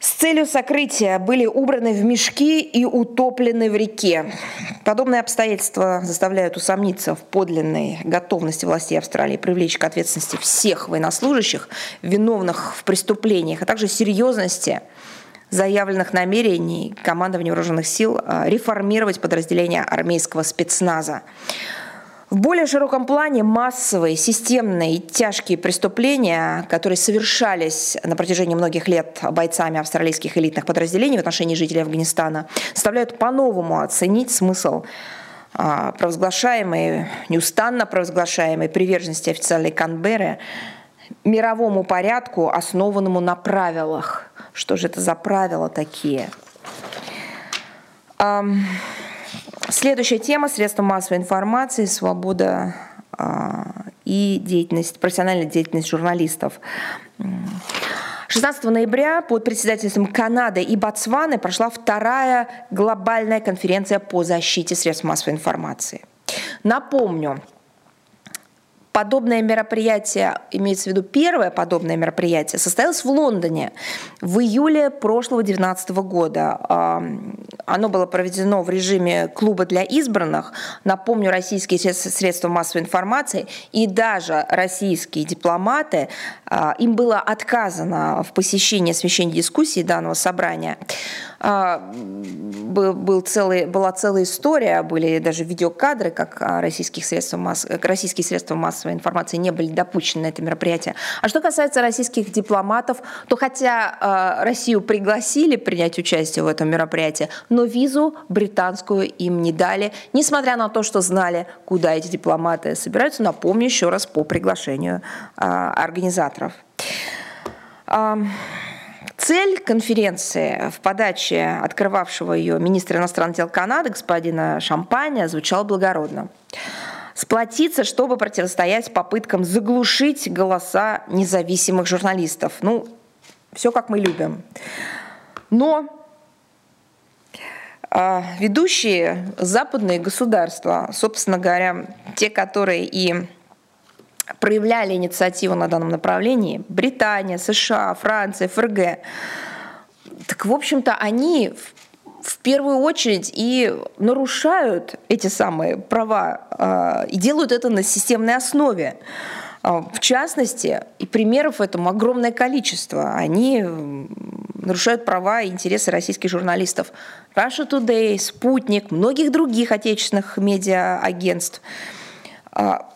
с целью сокрытия были убраны в мешки и утоплены в реке. Подобные обстоятельства заставляют усомниться в подлинной готовности властей Австралии привлечь к ответственности всех военнослужащих, виновных в преступлениях, а также серьезности заявленных намерений командования вооруженных сил а, реформировать подразделения армейского спецназа. В более широком плане массовые, системные тяжкие преступления, которые совершались на протяжении многих лет бойцами австралийских элитных подразделений в отношении жителей Афганистана, заставляют по-новому оценить смысл а, провозглашаемой, неустанно провозглашаемой приверженности официальной Канберры мировому порядку, основанному на правилах. Что же это за правила такие? Следующая тема – средства массовой информации, свобода и деятельность, профессиональная деятельность журналистов. 16 ноября под председательством Канады и Ботсваны прошла вторая глобальная конференция по защите средств массовой информации. Напомню, подобное мероприятие, имеется в виду первое подобное мероприятие, состоялось в Лондоне в июле прошлого 2019 года. Оно было проведено в режиме клуба для избранных. Напомню, российские средства массовой информации и даже российские дипломаты, а, им было отказано в посещении освещения дискуссии данного собрания. А, был целый, была целая история, были даже видеокадры, как российских средств масс, российские средства массовой информации не были допущены на это мероприятие. А что касается российских дипломатов, то хотя а, Россию пригласили принять участие в этом мероприятии, но визу британскую им не дали, несмотря на то, что знали, куда эти дипломаты собираются. Напомню еще раз по приглашению а, организаторов. Цель конференции в подаче открывавшего ее министра иностранных дел Канады господина Шампаня звучала благородно. Сплотиться, чтобы противостоять попыткам заглушить голоса независимых журналистов. Ну, все как мы любим. Но э, ведущие западные государства, собственно говоря, те, которые и проявляли инициативу на данном направлении, Британия, США, Франция, ФРГ, так, в общем-то, они в первую очередь и нарушают эти самые права а, и делают это на системной основе. А, в частности, и примеров этому огромное количество. Они нарушают права и интересы российских журналистов. Russia Today, Спутник, многих других отечественных медиа-агентств. А,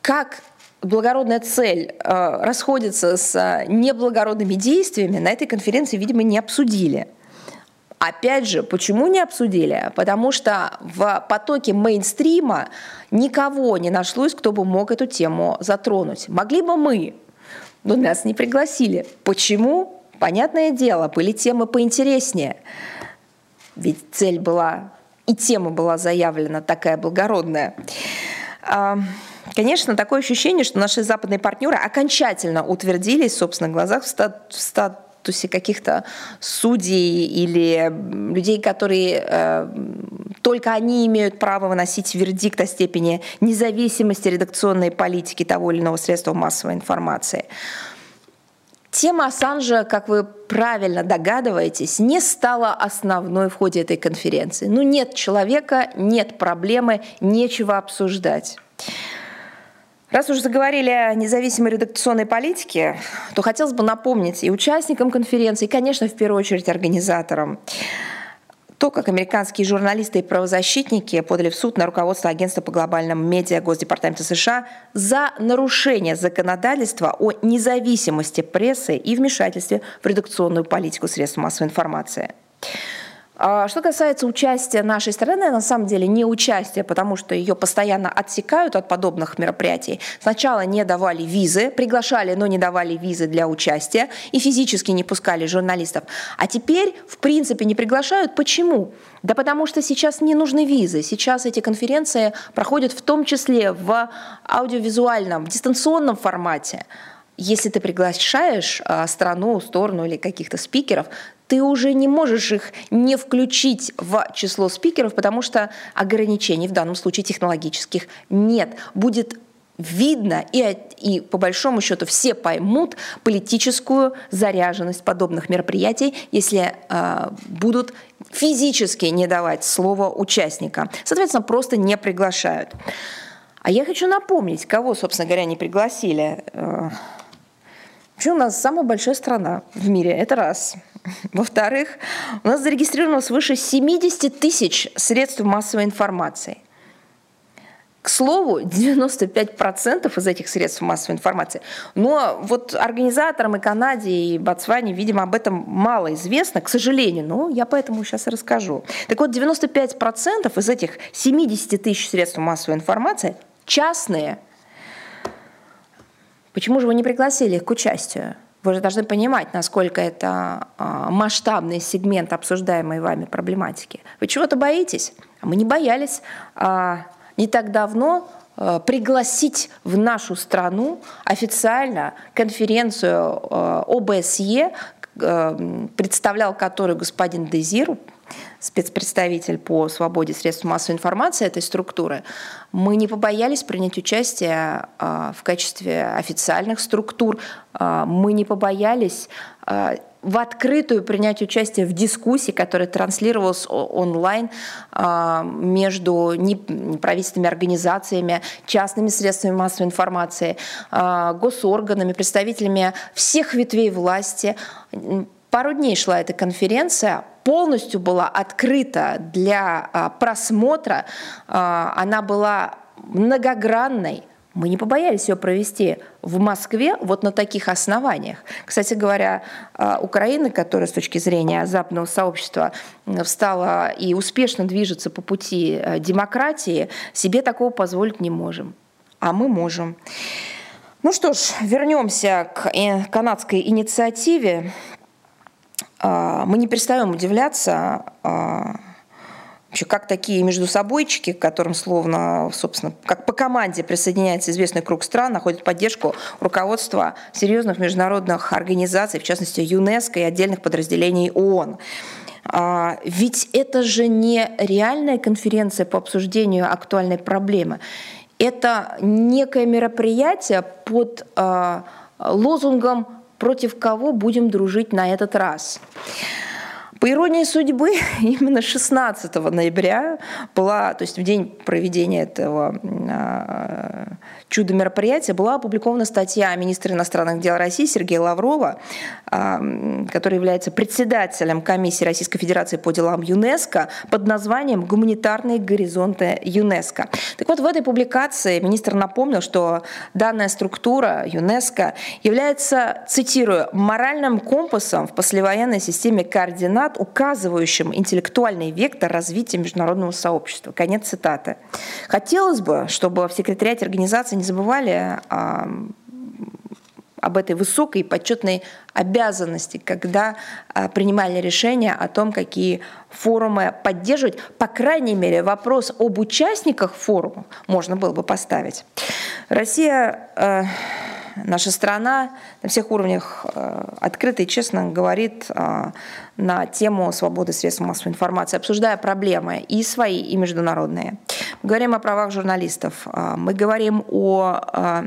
как благородная цель э, расходится с неблагородными действиями, на этой конференции, видимо, не обсудили. Опять же, почему не обсудили? Потому что в потоке мейнстрима никого не нашлось, кто бы мог эту тему затронуть. Могли бы мы, но нас не пригласили. Почему? Понятное дело, были темы поинтереснее. Ведь цель была, и тема была заявлена такая благородная. Конечно, такое ощущение, что наши западные партнеры окончательно утвердились в собственных глазах в статусе каких-то судей или людей, которые э, только они имеют право выносить вердикт о степени независимости редакционной политики того или иного средства массовой информации. Тема Ассанжа, как вы правильно догадываетесь, не стала основной в ходе этой конференции. Ну нет человека, нет проблемы, нечего обсуждать. Раз уж заговорили о независимой редакционной политике, то хотелось бы напомнить и участникам конференции, и, конечно, в первую очередь организаторам, то, как американские журналисты и правозащитники подали в суд на руководство агентства по глобальным медиа Госдепартамента США за нарушение законодательства о независимости прессы и вмешательстве в редакционную политику средств массовой информации. А что касается участия нашей страны, на самом деле не участие, потому что ее постоянно отсекают от подобных мероприятий. Сначала не давали визы, приглашали, но не давали визы для участия и физически не пускали журналистов. А теперь, в принципе, не приглашают. Почему? Да потому что сейчас не нужны визы. Сейчас эти конференции проходят в том числе в аудиовизуальном, дистанционном формате. Если ты приглашаешь а, страну, сторону или каких-то спикеров, ты уже не можешь их не включить в число спикеров, потому что ограничений в данном случае технологических нет. Будет видно, и, и по большому счету все поймут политическую заряженность подобных мероприятий, если э, будут физически не давать слово участникам. Соответственно, просто не приглашают. А я хочу напомнить, кого, собственно говоря, не пригласили. Вообще у нас самая большая страна в мире, это раз. Во-вторых, у нас зарегистрировано свыше 70 тысяч средств массовой информации. К слову, 95% из этих средств массовой информации. Но вот организаторам и Канаде, и Ботсване, видимо, об этом мало известно, к сожалению, но я поэтому сейчас и расскажу. Так вот, 95% из этих 70 тысяч средств массовой информации частные – Почему же вы не пригласили их к участию? Вы же должны понимать, насколько это а, масштабный сегмент обсуждаемой вами проблематики. Вы чего-то боитесь? А мы не боялись. А, не так давно пригласить в нашу страну официально конференцию ОБСЕ, представлял которую господин Дезир, спецпредставитель по свободе средств массовой информации этой структуры, мы не побоялись принять участие а, в качестве официальных структур, а, мы не побоялись а, в открытую принять участие в дискуссии, которая транслировалась онлайн между неправительственными организациями, частными средствами массовой информации, госорганами, представителями всех ветвей власти. Пару дней шла эта конференция, полностью была открыта для а, просмотра, а, она была многогранной. Мы не побоялись ее провести в Москве вот на таких основаниях. Кстати говоря, а, Украина, которая с точки зрения западного сообщества встала и успешно движется по пути демократии, себе такого позволить не можем. А мы можем. Ну что ж, вернемся к э, канадской инициативе. А, мы не перестаем удивляться, а, вообще, как такие между собойчики, к которым словно, собственно, как по команде присоединяется известный круг стран, находят поддержку руководства серьезных международных организаций, в частности ЮНЕСКО и отдельных подразделений ООН. А, ведь это же не реальная конференция по обсуждению актуальной проблемы. Это некое мероприятие под лозунгом против кого будем дружить на этот раз. По иронии судьбы, именно 16 ноября была, то есть в день проведения этого а, чудо мероприятия была опубликована статья министра иностранных дел России Сергея Лаврова, а, который является председателем комиссии Российской Федерации по делам ЮНЕСКО под названием «Гуманитарные горизонты ЮНЕСКО». Так вот, в этой публикации министр напомнил, что данная структура ЮНЕСКО является, цитирую, «моральным компасом в послевоенной системе координат, указывающим интеллектуальный вектор развития международного сообщества». Конец цитаты. Хотелось бы, чтобы в секретариате организации не забывали а, об этой высокой почетной обязанности, когда а, принимали решение о том, какие форумы поддерживать. По крайней мере, вопрос об участниках форума можно было бы поставить. Россия а, наша страна на всех уровнях э, открыто и честно говорит э, на тему свободы средств массовой информации, обсуждая проблемы и свои, и международные. Мы говорим о правах журналистов, э, мы говорим о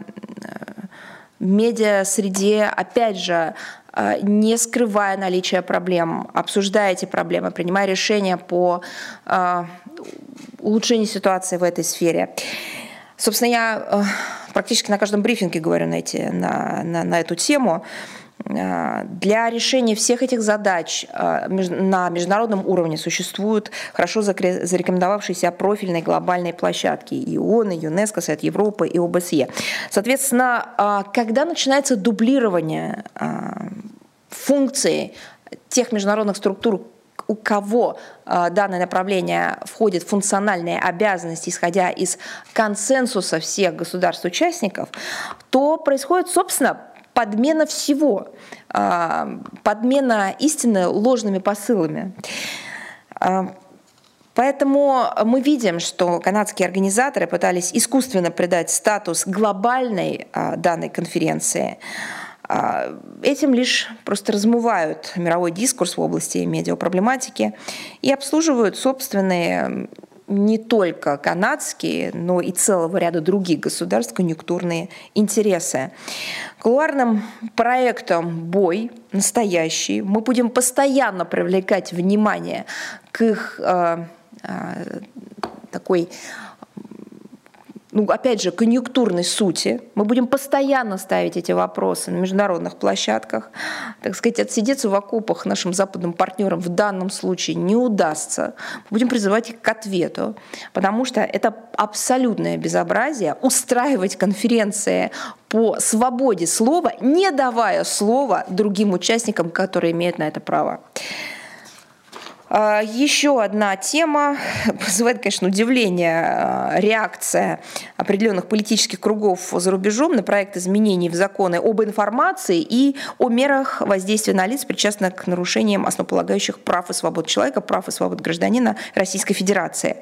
медиа-среде, опять же, не скрывая наличие проблем, обсуждая эти проблемы, принимая решения по улучшению ситуации в этой сфере. Собственно, я практически на каждом брифинге говорю на, эти, на, на, на эту тему. Э, для решения всех этих задач э, на международном уровне существуют хорошо зарекомендовавшиеся профильные глобальные площадки и ООН, и ЮНЕСКО, Совет Европы и ОБСЕ. Соответственно, э, когда начинается дублирование функций тех международных структур, у кого данное направление входит в функциональные обязанности, исходя из консенсуса всех государств-участников, то происходит, собственно, подмена всего, э, подмена истины ложными посылами. Э, поэтому мы видим, что канадские организаторы пытались искусственно придать статус глобальной данной конференции. А, этим лишь просто размывают мировой дискурс в области медиапроблематики и обслуживают собственные не только канадские, но и целого ряда других государств конъюнктурные интересы. Кулуарным проектом «Бой» настоящий мы будем постоянно привлекать внимание к их э, э, такой ну, опять же, конъюнктурной сути. Мы будем постоянно ставить эти вопросы на международных площадках. Так сказать, отсидеться в окопах нашим западным партнерам в данном случае не удастся. Мы будем призывать их к ответу, потому что это абсолютное безобразие устраивать конференции по свободе слова, не давая слова другим участникам, которые имеют на это право. А, еще одна тема вызывает, конечно, удивление, а, реакция определенных политических кругов за рубежом на проект изменений в законы об информации и о мерах воздействия на лиц, причастных к нарушениям основополагающих прав и свобод человека, прав и свобод гражданина Российской Федерации.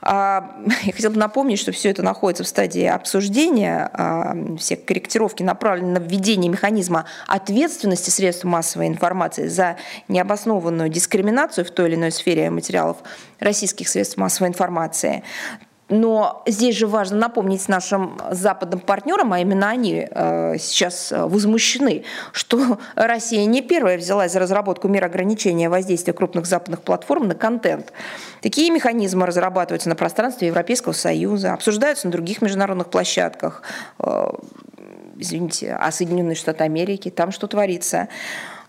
А, я хотела бы напомнить, что все это находится в стадии обсуждения. А, все корректировки направлены на введение механизма ответственности средств массовой информации за необоснованную дискриминацию в той или иной сфере материалов российских средств массовой информации. Но здесь же важно напомнить нашим западным партнерам, а именно они э, сейчас возмущены, что Россия не первая взялась за разработку мер ограничения воздействия крупных западных платформ на контент. Такие механизмы разрабатываются на пространстве Европейского Союза, обсуждаются на других международных площадках. Э, извините, а Соединенные Штаты Америки, там что творится.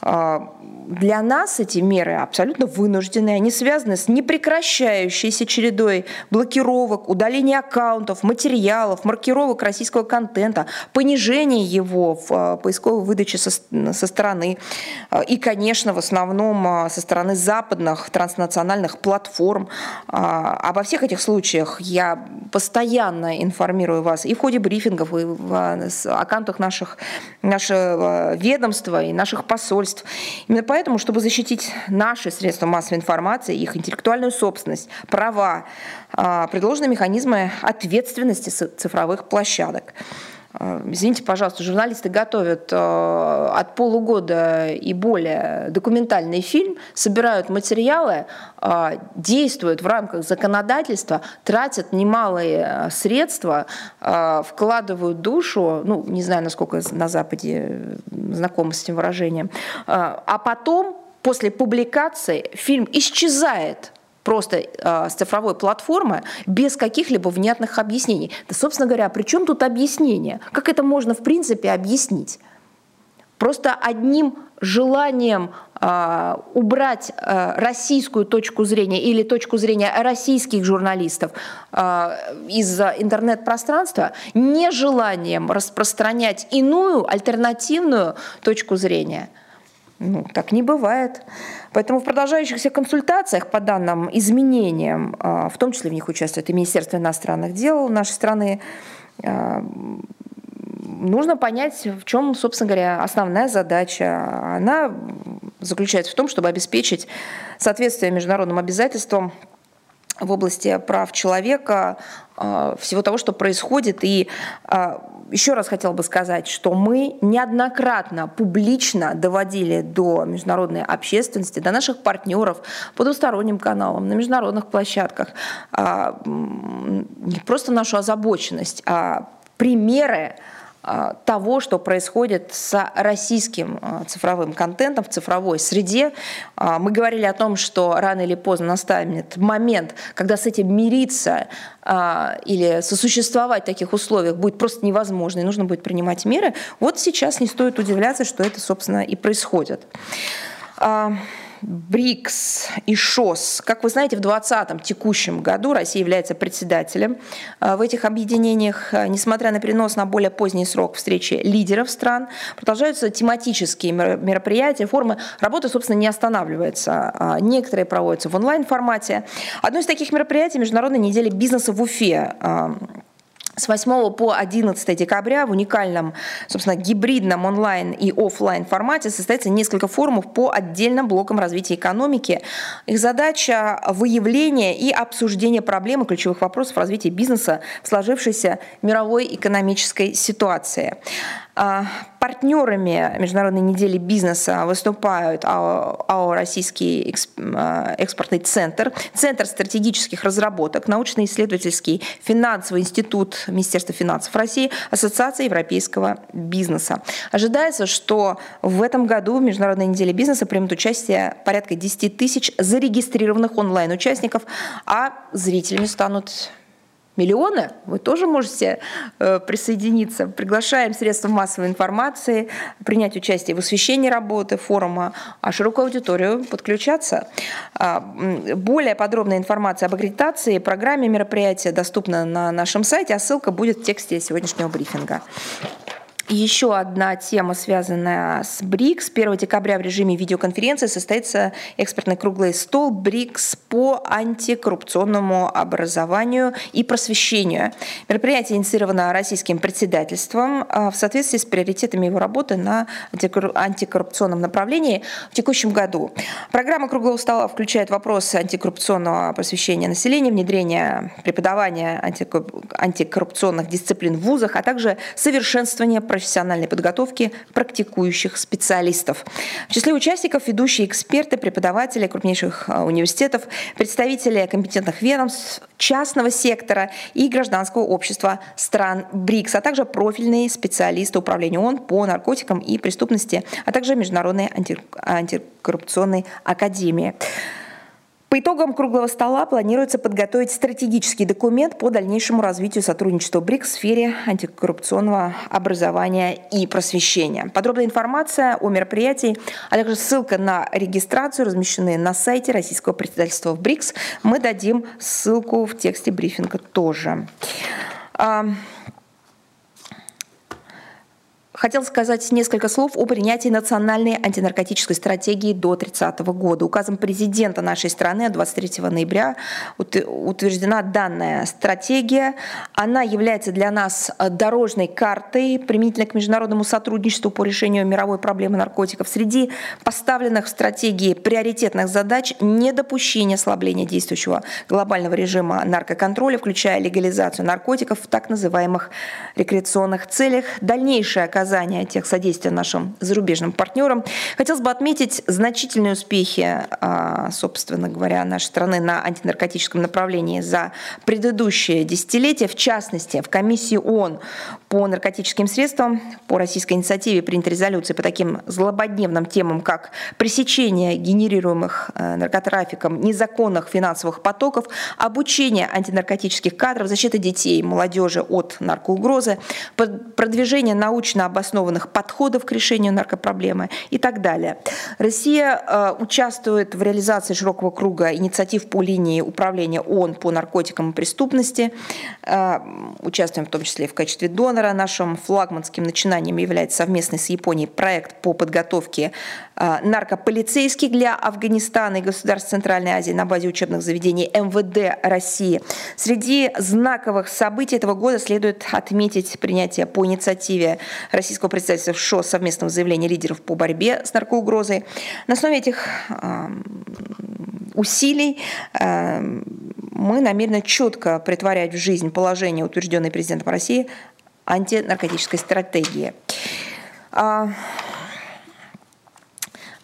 А, для нас эти меры абсолютно вынуждены, они связаны с непрекращающейся чередой блокировок, удаления аккаунтов, материалов, маркировок российского контента, понижения его в а, поисковой выдаче со, со стороны а, и, конечно, в основном со стороны западных транснациональных платформ. Обо всех этих случаях я постоянно информирую вас и в ходе брифингов, и в аккаунтах наших, нашего ведомства и наших посольств, устройств. Именно поэтому, чтобы защитить наши средства массовой информации, их интеллектуальную собственность, права, а, предложены механизмы ответственности цифровых площадок. А, извините, пожалуйста, журналисты готовят а, от полугода и более документальный фильм, собирают материалы, действуют в рамках законодательства, тратят немалые средства, вкладывают душу, ну, не знаю, насколько на Западе знакомы с этим выражением, а потом после публикации фильм исчезает просто э, с цифровой платформы без каких-либо внятных объяснений. Да, собственно говоря, при чем тут объяснение? Как это можно в принципе объяснить? Просто одним желанием э, убрать э, российскую точку зрения или точку зрения российских журналистов э, из интернет-пространства, нежеланием распространять иную альтернативную точку зрения – ну, так не бывает. Поэтому в продолжающихся консультациях по данным изменениям, а, в том числе в них участвует и Министерство иностранных дел нашей страны, а, нужно понять, в чем, собственно говоря, основная задача. Она заключается в том, чтобы обеспечить соответствие международным обязательствам в области прав человека, а, всего того, что происходит. И еще раз хотела бы сказать, что мы неоднократно публично доводили до международной общественности, до наших партнеров по двусторонним каналам, на международных площадках а, не просто нашу озабоченность, а примеры того, что происходит с российским а, цифровым контентом в цифровой среде. А, мы говорили о том, что рано или поздно настанет момент, когда с этим мириться или сосуществовать в таких условиях будет просто невозможно, и нужно будет принимать меры. Вот сейчас не стоит удивляться, что это, собственно, и происходит. БРИКС и ШОС. Как вы знаете, в 2020 текущем году Россия является председателем э, в этих объединениях. Э, несмотря на перенос на более поздний срок встречи лидеров стран, продолжаются тематические мероприятия, формы работы, собственно, не останавливается. А некоторые проводятся в онлайн-формате. Одно из таких мероприятий – Международная неделя бизнеса в Уфе с 8 по 11 декабря в уникальном, собственно, гибридном онлайн и офлайн формате состоится несколько форумов по отдельным блокам развития экономики. Их задача – выявление и обсуждение проблем и ключевых вопросов развития бизнеса в сложившейся мировой экономической ситуации. А, партнерами Международной недели бизнеса выступают АО, АО «Российский а, экспортный центр», Центр стратегических разработок, научно-исследовательский финансовый институт Министерства финансов России, Ассоциация европейского бизнеса. Ожидается, что в этом году в Международной неделе бизнеса примут участие порядка 10 тысяч зарегистрированных онлайн-участников, а зрителями станут миллионы, вы тоже можете э, присоединиться. Приглашаем средства массовой информации, принять участие в освещении работы форума, а широкую аудиторию подключаться. А, более подробная информация об аккредитации, программе мероприятия доступна на нашем сайте, а ссылка будет в тексте сегодняшнего брифинга. Еще одна тема, связанная с БРИКС. 1 декабря в режиме видеоконференции состоится экспертный круглый стол БРИКС по антикоррупционному образованию и просвещению. Мероприятие инициировано российским председательством а, в соответствии с приоритетами его работы на антикоррупционном направлении в текущем году. Программа круглого стола включает вопросы антикоррупционного просвещения населения, внедрения преподавания антикоррупционных дисциплин в вузах, а также совершенствования профессиональной подготовки практикующих специалистов. В числе участников ведущие эксперты, преподаватели крупнейших а, университетов, представители компетентных ведомств, частного сектора и гражданского общества стран БРИКС, а также профильные специалисты управления ООН по наркотикам и преступности, а также Международной антикоррупционной академии. По итогам круглого стола планируется подготовить стратегический документ по дальнейшему развитию сотрудничества БРИКС в сфере антикоррупционного образования и просвещения. Подробная информация о мероприятии, а также ссылка на регистрацию размещены на сайте российского представительства в БРИКС. Мы дадим ссылку в тексте брифинга тоже. Хотел сказать несколько слов о принятии национальной антинаркотической стратегии до 30 года. Указом президента нашей страны 23 ноября утверждена данная стратегия. Она является для нас э, дорожной картой применительно к международному сотрудничеству по решению мировой проблемы наркотиков. Среди поставленных в стратегии приоритетных задач недопущение ослабления действующего глобального режима наркоконтроля, включая легализацию наркотиков в так называемых рекреационных целях, дальнейшее оказание оказания тех содействия нашим зарубежным партнерам. Хотелось бы отметить значительные успехи, а, собственно говоря, нашей страны на антинаркотическом направлении за предыдущее десятилетие. В частности, в комиссии ООН по наркотическим средствам по российской инициативе принята резолюция по таким злободневным темам, как пресечение генерируемых э, наркотрафиком незаконных финансовых потоков, обучение антинаркотических кадров, защита детей и молодежи от наркоугрозы, продвижение научно обоснованных подходов к решению наркопроблемы и так далее. Россия э, участвует в реализации широкого круга инициатив по линии управления ООН по наркотикам и преступности. Э, участвуем в том числе в качестве донора. Нашим флагманским начинанием является совместный с Японией проект по подготовке наркополицейских для Афганистана и государств Центральной Азии на базе учебных заведений МВД России. Среди знаковых событий этого года следует отметить принятие по инициативе российского представительства в ШО совместного заявления лидеров по борьбе с наркоугрозой. На основе этих усилий мы намерены четко притворять в жизнь положение, утвержденное президентом России, антинаркотической стратегии.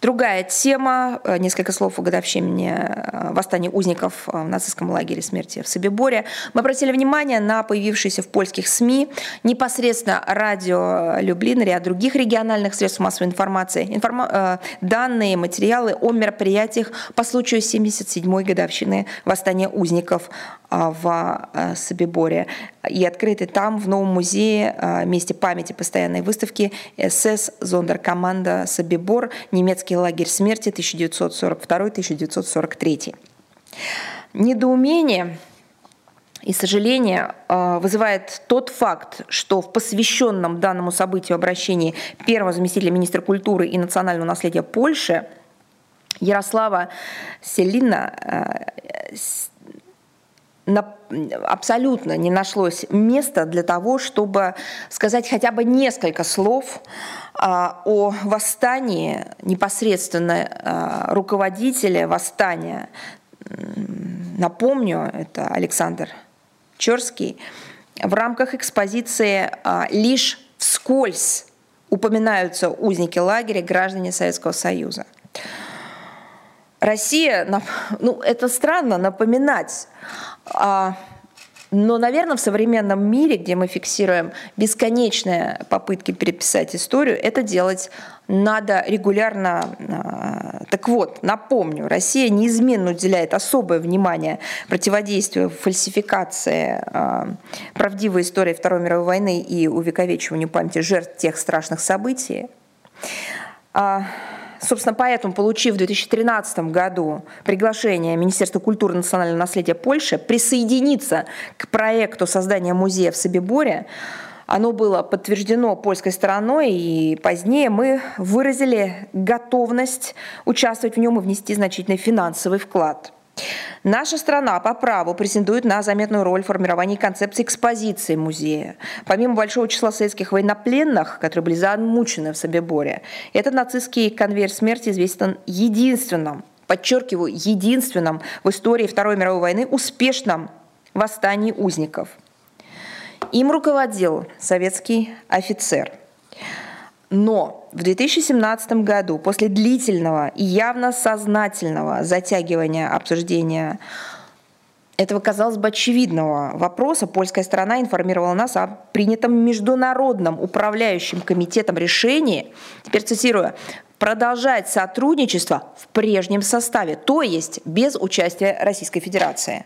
Другая тема, э, несколько слов о годовщине э, восстания узников э, в нацистском лагере смерти в Собиборе. Мы обратили внимание на появившиеся в польских СМИ непосредственно радио Люблин ряд других региональных средств массовой информации, информа данные, материалы о мероприятиях по случаю 77-й годовщины восстания узников в Собиборе и открыты там, в новом музее, месте памяти постоянной выставки СС Зондеркоманда Собибор, немецкий лагерь смерти 1942-1943. Недоумение и сожаление э, вызывает тот факт, что в посвященном данному событию обращении первого заместителя министра культуры и национального наследия Польши Ярослава Селина э, абсолютно не нашлось места для того, чтобы сказать хотя бы несколько слов а, о восстании непосредственно а, руководителя восстания. Напомню, это Александр Черский. В рамках экспозиции а, лишь вскользь упоминаются узники лагеря, граждане Советского Союза. Россия, ну это странно напоминать но, наверное, в современном мире, где мы фиксируем бесконечные попытки переписать историю, это делать надо регулярно. А, так вот, напомню, Россия неизменно уделяет особое внимание противодействию фальсификации а, правдивой истории Второй мировой войны и увековечиванию памяти жертв тех страшных событий. Собственно, поэтому, получив в 2013 году приглашение Министерства культуры и национального наследия Польши присоединиться к проекту создания музея в Собиборе, Оно было подтверждено польской стороной, и позднее мы выразили готовность участвовать в нем и внести значительный финансовый вклад. Наша страна по праву претендует на заметную роль в формировании концепции экспозиции музея. Помимо большого числа советских военнопленных, которые были замучены в Собиборе, этот нацистский конвейер смерти известен единственным, подчеркиваю, единственным в истории Второй мировой войны успешном восстании узников. Им руководил советский офицер. Но в 2017 году, после длительного и явно сознательного затягивания обсуждения этого, казалось бы, очевидного вопроса польская сторона информировала нас о принятом Международным управляющим комитетом решении, теперь цитирую, продолжать сотрудничество в прежнем составе, то есть без участия Российской Федерации.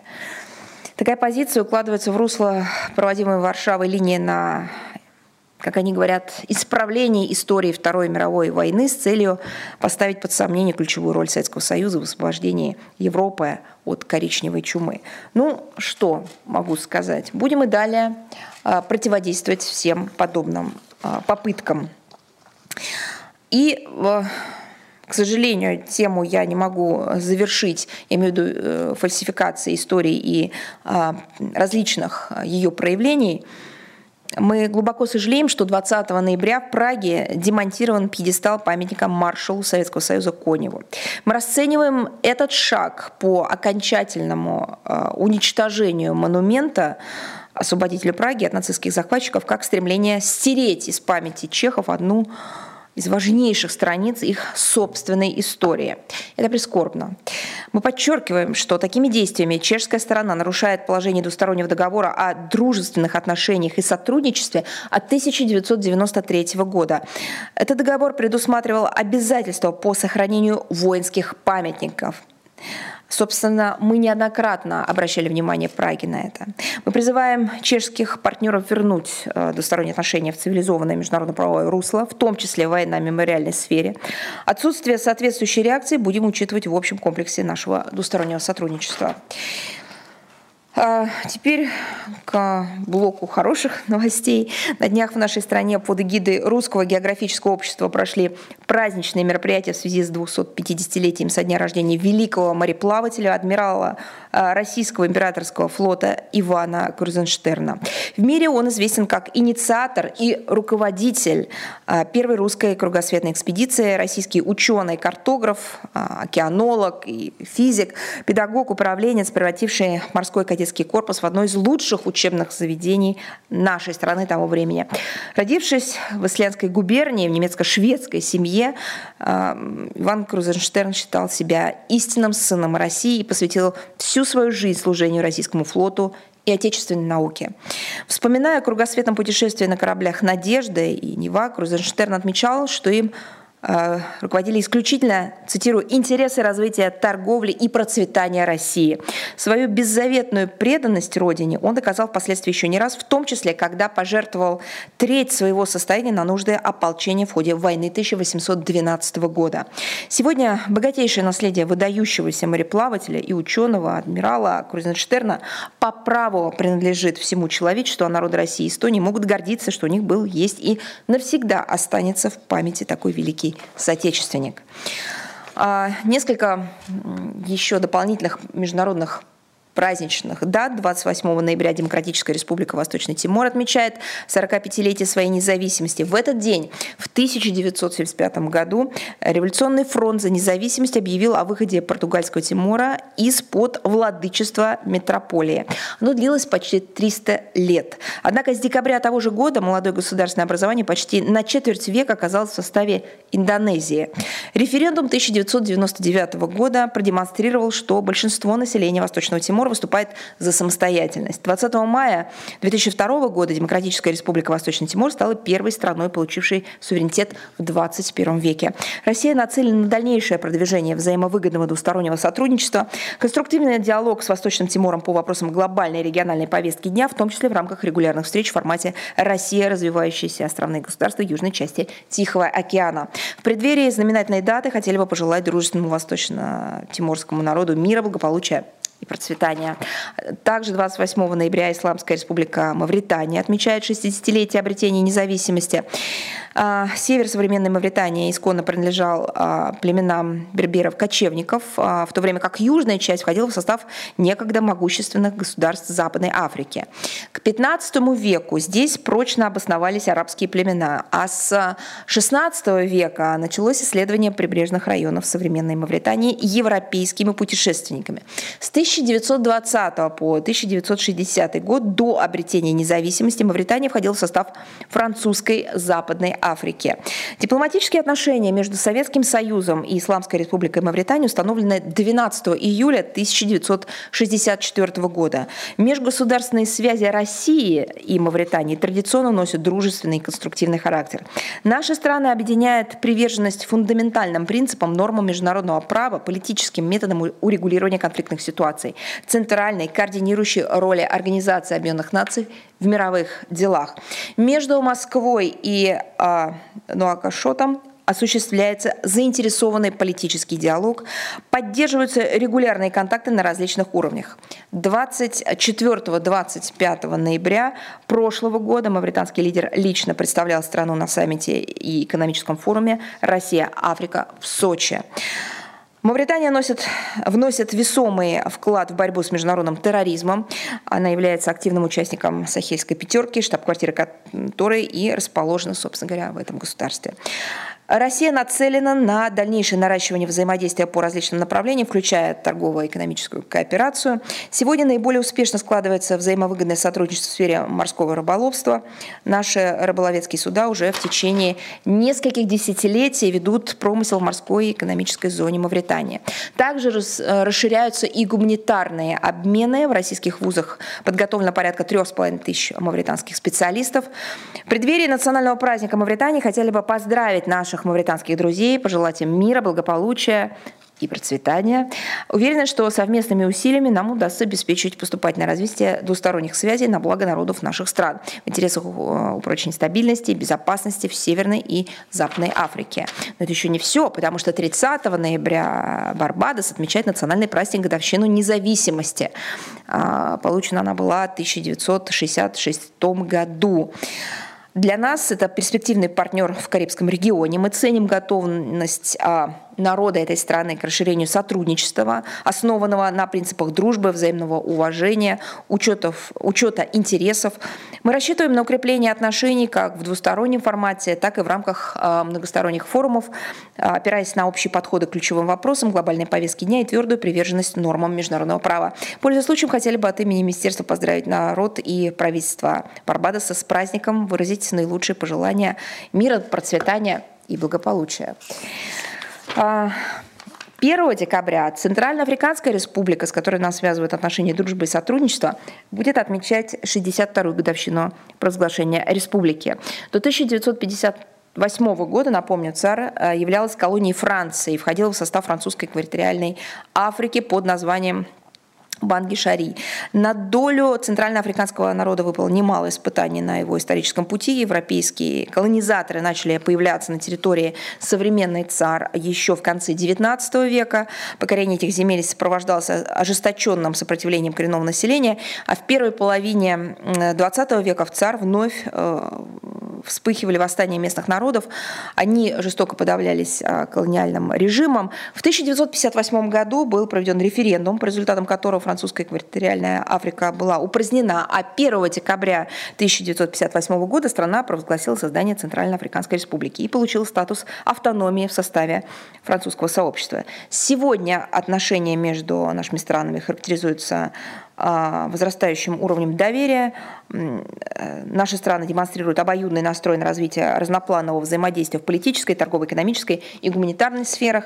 Такая позиция укладывается в русло проводимой Варшавой линии на как они говорят, исправление истории Второй мировой войны с целью поставить под сомнение ключевую роль Советского Союза в освобождении Европы от коричневой чумы. Ну, что могу сказать? Будем и далее а, противодействовать всем подобным а, попыткам. И а, к сожалению, тему я не могу завершить, я имею в виду э, фальсификации истории и различных ее проявлений. Мы глубоко сожалеем, что 20 ноября в Праге демонтирован пьедестал памятника маршалу Советского Союза Коневу. Мы расцениваем этот шаг по окончательному э, уничтожению монумента освободителю Праги от нацистских захватчиков как стремление стереть из памяти чехов одну из важнейших страниц их собственной истории. Это прискорбно. Мы подчеркиваем, что такими действиями чешская сторона нарушает положение двустороннего договора о дружественных отношениях и сотрудничестве от 1993 года. Этот договор предусматривал обязательства по сохранению воинских памятников. Собственно, мы неоднократно обращали внимание в Праге на это. Мы призываем чешских партнеров вернуть э, двусторонние отношения в цивилизованное международно-правовое русло, в том числе в военно-мемориальной сфере. Отсутствие соответствующей реакции будем учитывать в общем комплексе нашего двустороннего сотрудничества. А теперь к блоку хороших новостей. На днях в нашей стране под эгидой Русского географического общества прошли праздничные мероприятия в связи с 250-летием со дня рождения великого мореплавателя, адмирала а, российского императорского флота Ивана Крузенштерна. В мире он известен как инициатор и руководитель а, первой русской кругосветной экспедиции, российский ученый, картограф, океанолог и физик, педагог, управленец, превративший морской кадетский кадетский корпус в одно из лучших учебных заведений нашей страны того времени. Родившись в Исленской губернии, в немецко-шведской семье, э, Иван Крузенштерн считал себя истинным сыном России и посвятил всю свою жизнь служению российскому флоту и отечественной науке. Вспоминая о кругосветном путешествии на кораблях «Надежда» и «Нева», Крузенштерн отмечал, что им руководили исключительно, цитирую, интересы развития торговли и процветания России. Свою беззаветную преданность Родине он доказал впоследствии еще не раз, в том числе, когда пожертвовал треть своего состояния на нужды ополчения в ходе войны 1812 года. Сегодня богатейшее наследие выдающегося мореплавателя и ученого адмирала Крузенштерна по праву принадлежит всему человечеству, а народы России и Эстонии могут гордиться, что у них был, есть и навсегда останется в памяти такой великий великий соотечественник. А, несколько еще дополнительных международных праздничных дат. 28 ноября Демократическая Республика Восточный Тимор отмечает 45-летие своей независимости. В этот день, в 1975 году, Революционный фронт за независимость объявил о выходе португальского Тимора из-под владычества метрополии. Оно длилось почти 300 лет. Однако с декабря того же года молодое государственное образование почти на четверть века оказалось в составе Индонезии. Референдум 1999 года продемонстрировал, что большинство населения Восточного Тимора Тимор выступает за самостоятельность. 20 мая 2002 года Демократическая Республика Восточный Тимор стала первой страной, получившей суверенитет в 21 веке. Россия нацелена на дальнейшее продвижение взаимовыгодного двустороннего сотрудничества, конструктивный диалог с Восточным Тимором по вопросам глобальной и региональной повестки дня, в том числе в рамках регулярных встреч в формате «Россия. Развивающиеся островные государства южной части Тихого океана». В преддверии знаменательной даты хотели бы пожелать дружественному восточно-тиморскому народу мира, благополучия и процветания. Также 28 ноября Исламская республика Мавритания отмечает 60-летие обретения независимости. А, север современной Мавритании исконно принадлежал а, племенам берберов-кочевников, а, в то время как южная часть входила в состав некогда могущественных государств Западной Африки. К 15 веку здесь прочно обосновались арабские племена, а с 16 века началось исследование прибрежных районов современной Мавритании европейскими путешественниками. С 1920 по 1960 год до обретения независимости Мавритания входила в состав французской Западной Африке. Дипломатические отношения между Советским Союзом и Исламской Республикой Мавритания установлены 12 июля 1964 года. Межгосударственные связи России и Мавритании традиционно носят дружественный и конструктивный характер. Наши страны объединяют приверженность фундаментальным принципам, нормам международного права, политическим методам урегулирования конфликтных ситуаций, центральной координирующей роли Организации Объединенных Наций в мировых делах. Между Москвой и а, Нуакашотом осуществляется заинтересованный политический диалог, поддерживаются регулярные контакты на различных уровнях. 24-25 ноября прошлого года мавританский лидер лично представлял страну на саммите и экономическом форуме «Россия-Африка» в Сочи. Мавритания носит, вносит весомый вклад в борьбу с международным терроризмом. Она является активным участником Сахельской пятерки, штаб-квартира которой и расположена, собственно говоря, в этом государстве. Россия нацелена на дальнейшее наращивание взаимодействия по различным направлениям, включая торгово-экономическую кооперацию. Сегодня наиболее успешно складывается взаимовыгодное сотрудничество в сфере морского рыболовства. Наши рыболовецкие суда уже в течение нескольких десятилетий ведут промысел в морской экономической зоне Мавритании. Также расширяются и гуманитарные обмены. В российских вузах подготовлено порядка трех с половиной тысяч мавританских специалистов. В преддверии национального праздника Мавритании хотели бы поздравить наших наших мавританских друзей, пожелать им мира, благополучия, и процветания. Уверена, что совместными усилиями нам удастся обеспечить поступательное развитие двусторонних связей на благо народов наших стран в интересах э, упрочения стабильности и безопасности в Северной и Западной Африке. Но это еще не все, потому что 30 ноября Барбадос отмечает национальный праздник годовщину независимости. А, получена она была в 1966 году. Для нас это перспективный партнер в Карибском регионе. Мы ценим готовность а, народа этой страны к расширению сотрудничества, основанного на принципах дружбы, взаимного уважения, учетов, учета интересов. Мы рассчитываем на укрепление отношений как в двустороннем формате, так и в рамках а, многосторонних форумов, а, опираясь на общие подходы к ключевым вопросам, глобальной повестки дня и твердую приверженность нормам международного права. Пользуясь случаем, хотели бы от имени Министерства поздравить народ и правительство Барбадоса с праздником, выразить наилучшие пожелания мира, процветания и благополучия. 1 декабря Центральноафриканская республика, с которой нас связывают отношения дружбы и сотрудничества, будет отмечать 62-ю годовщину провозглашения республики. До 1958 года, напомню, ЦАР э, являлась колонией Франции и входила в состав французской экваториальной Африки под названием Банги-Шари. На долю центральноафриканского народа выпало немало испытаний на его историческом пути. Европейские колонизаторы начали появляться на территории современной ЦАР еще в конце XIX века. Покорение этих земель сопровождалось ожесточенным сопротивлением коренного населения, а в первой половине XX века в ЦАР вновь э, вспыхивали восстания местных народов. Они жестоко подавлялись э, колониальным режимом. В 1958 году был проведен референдум, по результатам которого французская экваториальная Африка была упразднена, а 1 декабря 1958 года страна провозгласила создание Центральноафриканской республики и получила статус автономии в составе французского сообщества. Сегодня отношения между нашими странами характеризуются возрастающим уровнем доверия. Э, наши страны демонстрируют обоюдный настрой на развитие разнопланового взаимодействия в политической, торговой, экономической и гуманитарной сферах.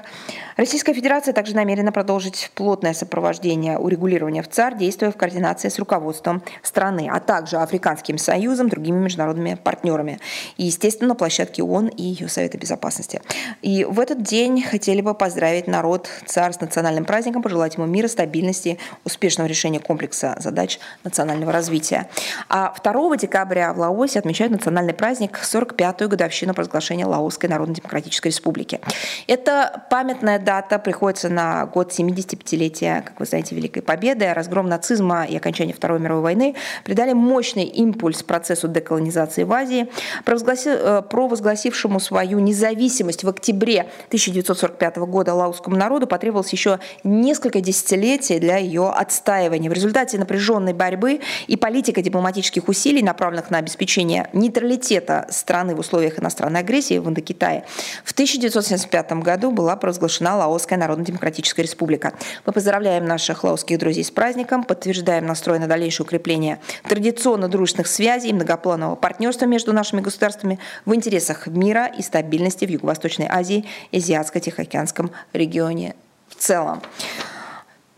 Российская Федерация также намерена продолжить плотное сопровождение урегулирования в ЦАР, действуя в координации с руководством страны, а также Африканским Союзом, другими международными партнерами. И, естественно, на площадке ООН и ее Совета Безопасности. И в этот день хотели бы поздравить народ ЦАР с национальным праздником, пожелать ему мира, стабильности, успешного решения комплексных комплекса задач национального развития. А 2 декабря в Лаосе отмечают национальный праздник 45-ю годовщину провозглашения Лаосской Народно-Демократической Республики. Эта памятная дата приходится на год 75-летия, как вы знаете, Великой Победы. Разгром нацизма и окончание Второй мировой войны придали мощный импульс процессу деколонизации в Азии, э, провозгласившему свою независимость в октябре 1945 года лаосскому народу потребовалось еще несколько десятилетий для ее отстаивания. В результате напряженной борьбы и политика дипломатических усилий, направленных на обеспечение нейтралитета страны в условиях иностранной агрессии в Индокитае, в 1975 году была провозглашена Лаосская Народно-Демократическая Республика. Мы поздравляем наших лаосских друзей с праздником, подтверждаем настрой на дальнейшее укрепление традиционно дружных связей и многопланового партнерства между нашими государствами в интересах мира и стабильности в Юго-Восточной Азии и Азиатско-Тихоокеанском регионе в целом.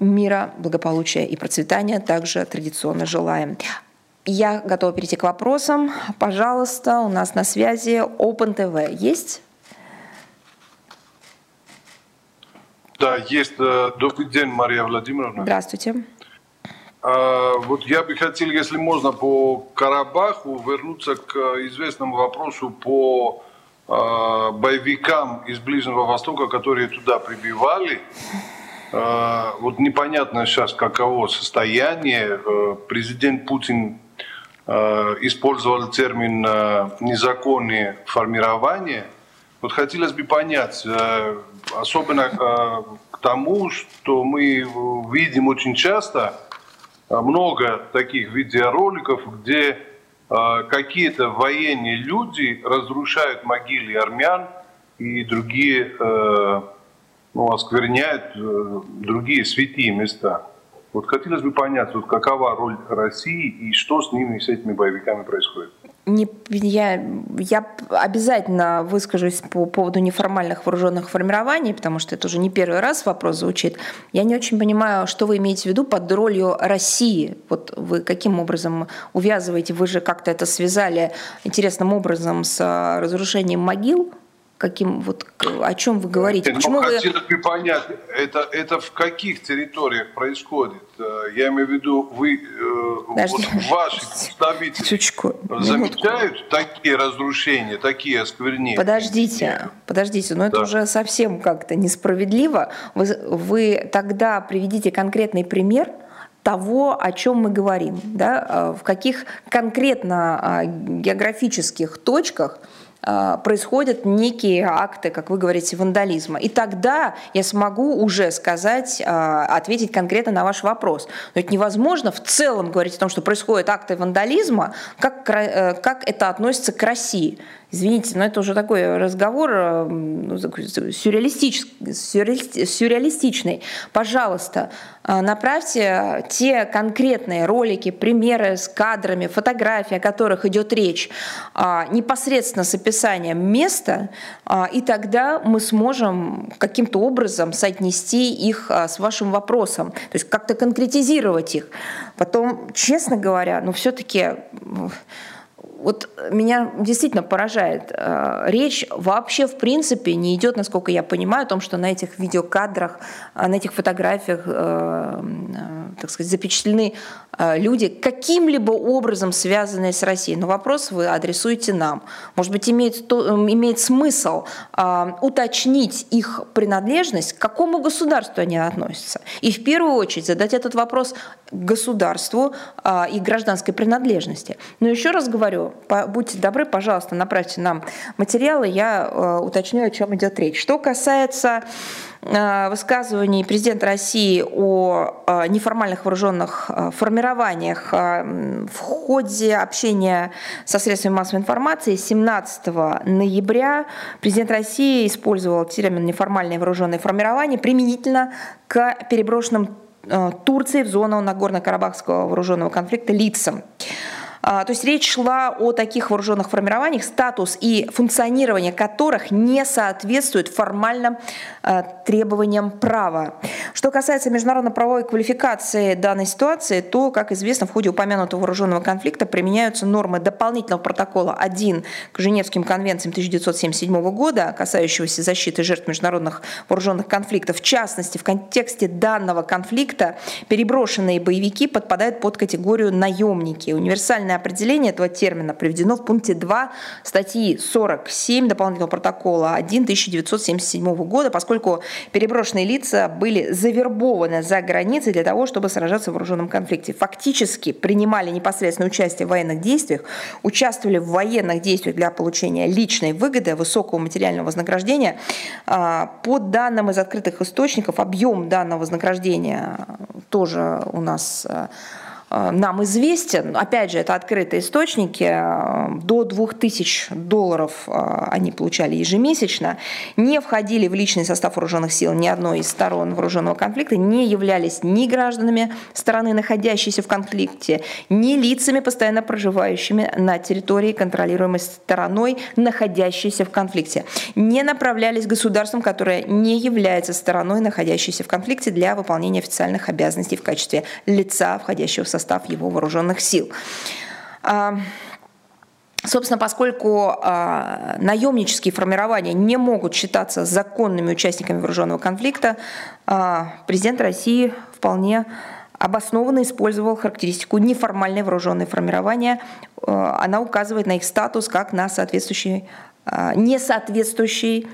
Мира, благополучия и процветания также традиционно желаем. Я готова перейти к вопросам. Пожалуйста, у нас на связи Open TV. Есть? Да, есть. Э, добрый день, Мария Владимировна. Здравствуйте. А, вот я бы хотел, если можно, по Карабаху вернуться к известному вопросу по а, боевикам из Ближнего Востока, которые туда прибивали. А, вот непонятно сейчас, каково состояние. Президент Путин использовал термин «незаконное формирование». Вот хотелось бы понять, особенно к тому, что мы видим очень часто – много таких видеороликов, где э, какие-то военные люди разрушают могилы армян и другие, э, ну, оскверняют э, другие святые места. Вот хотелось бы понять, вот какова роль России и что с ними, с этими боевиками происходит не, я, я обязательно выскажусь по поводу неформальных вооруженных формирований, потому что это уже не первый раз вопрос звучит. Я не очень понимаю, что вы имеете в виду под ролью России. Вот вы каким образом увязываете? Вы же как-то это связали интересным образом с разрушением могил каким вот о чем вы говорите? Ну, Почему вы... хотелось бы понять, это, это в каких территориях происходит? Э, я имею в виду, вы э, вот ваши представители Чучку. замечают Минутку. такие разрушения, такие осквернения? Подождите, подождите, но это да. уже совсем как-то несправедливо. Вы, вы тогда приведите конкретный пример, того, о чем мы говорим, да, э, в каких конкретно а, географических точках происходят некие акты, как вы говорите, вандализма. И тогда я смогу уже сказать, а, ответить конкретно на ваш вопрос. Но это невозможно в целом говорить о том, что происходят акты вандализма, как, э, как это относится к России. Извините, но это уже такой разговор э, ну, сюрреалистический, сюрреалистичный. Пожалуйста, э, направьте те конкретные ролики, примеры с кадрами, фотографии, о которых идет речь, а, непосредственно с описанием места, а, и тогда мы сможем каким-то образом соотнести их с вашим вопросом, то есть как-то конкретизировать их. Потом, честно говоря, ну все-таки вот меня действительно поражает. Э, речь вообще, в принципе, не идет, насколько я понимаю, о том, что на этих видеокадрах, э, на этих фотографиях, э, так сказать, запечатлены люди, каким-либо образом связанные с Россией. Но вопрос вы адресуете нам. Может быть, имеет, имеет смысл уточнить их принадлежность, к какому государству они относятся. И в первую очередь задать этот вопрос государству и гражданской принадлежности. Но еще раз говорю, будьте добры, пожалуйста, направьте нам материалы, я э, уточню, о чем идет речь. Что касается э, высказываний президента России о э, неформальных вооруженных формированиях в ходе общения со средствами массовой информации 17 ноября президент России использовал термин «неформальные вооруженные формирования» применительно к переброшенным Турции в зону Нагорно-Карабахского вооруженного конфликта лицам. То есть речь шла о таких вооруженных формированиях, статус и функционирование которых не соответствует формальным требованиям права. Что касается международно-правовой квалификации данной ситуации, то, как известно, в ходе упомянутого вооруженного конфликта применяются нормы дополнительного протокола 1 к Женевским конвенциям 1977 года, касающегося защиты жертв международных вооруженных конфликтов. В частности, в контексте данного конфликта переброшенные боевики подпадают под категорию наемники. Универсальное определение этого термина приведено в пункте 2 статьи 47 дополнительного протокола 1 1977 года, поскольку переброшенные лица были завербованы за границей для того, чтобы сражаться в вооруженном конфликте. Фактически принимали непосредственное участие в военных действиях, участвовали в военных действиях для получения личной выгоды, высокого материального вознаграждения. А, по данным из открытых источников, объем данного вознаграждения тоже у нас а, нам известен, опять же, это открытые источники, э, до 2000 долларов э, они получали ежемесячно, не входили в личный состав вооруженных сил ни одной из сторон вооруженного конфликта, не являлись ни гражданами страны, находящейся в конфликте, ни лицами, постоянно проживающими на территории, контролируемой стороной, находящейся в конфликте, не направлялись государством, которое не является стороной, находящейся в конфликте для выполнения официальных обязанностей в качестве лица, входящего в состав состав его вооруженных сил. А, собственно, поскольку э, наемнические формирования не могут считаться законными участниками вооруженного конфликта, э, президент России вполне обоснованно использовал характеристику неформальное вооруженное формирование. Э, она указывает на их статус как на соответствующий, э, несоответствующий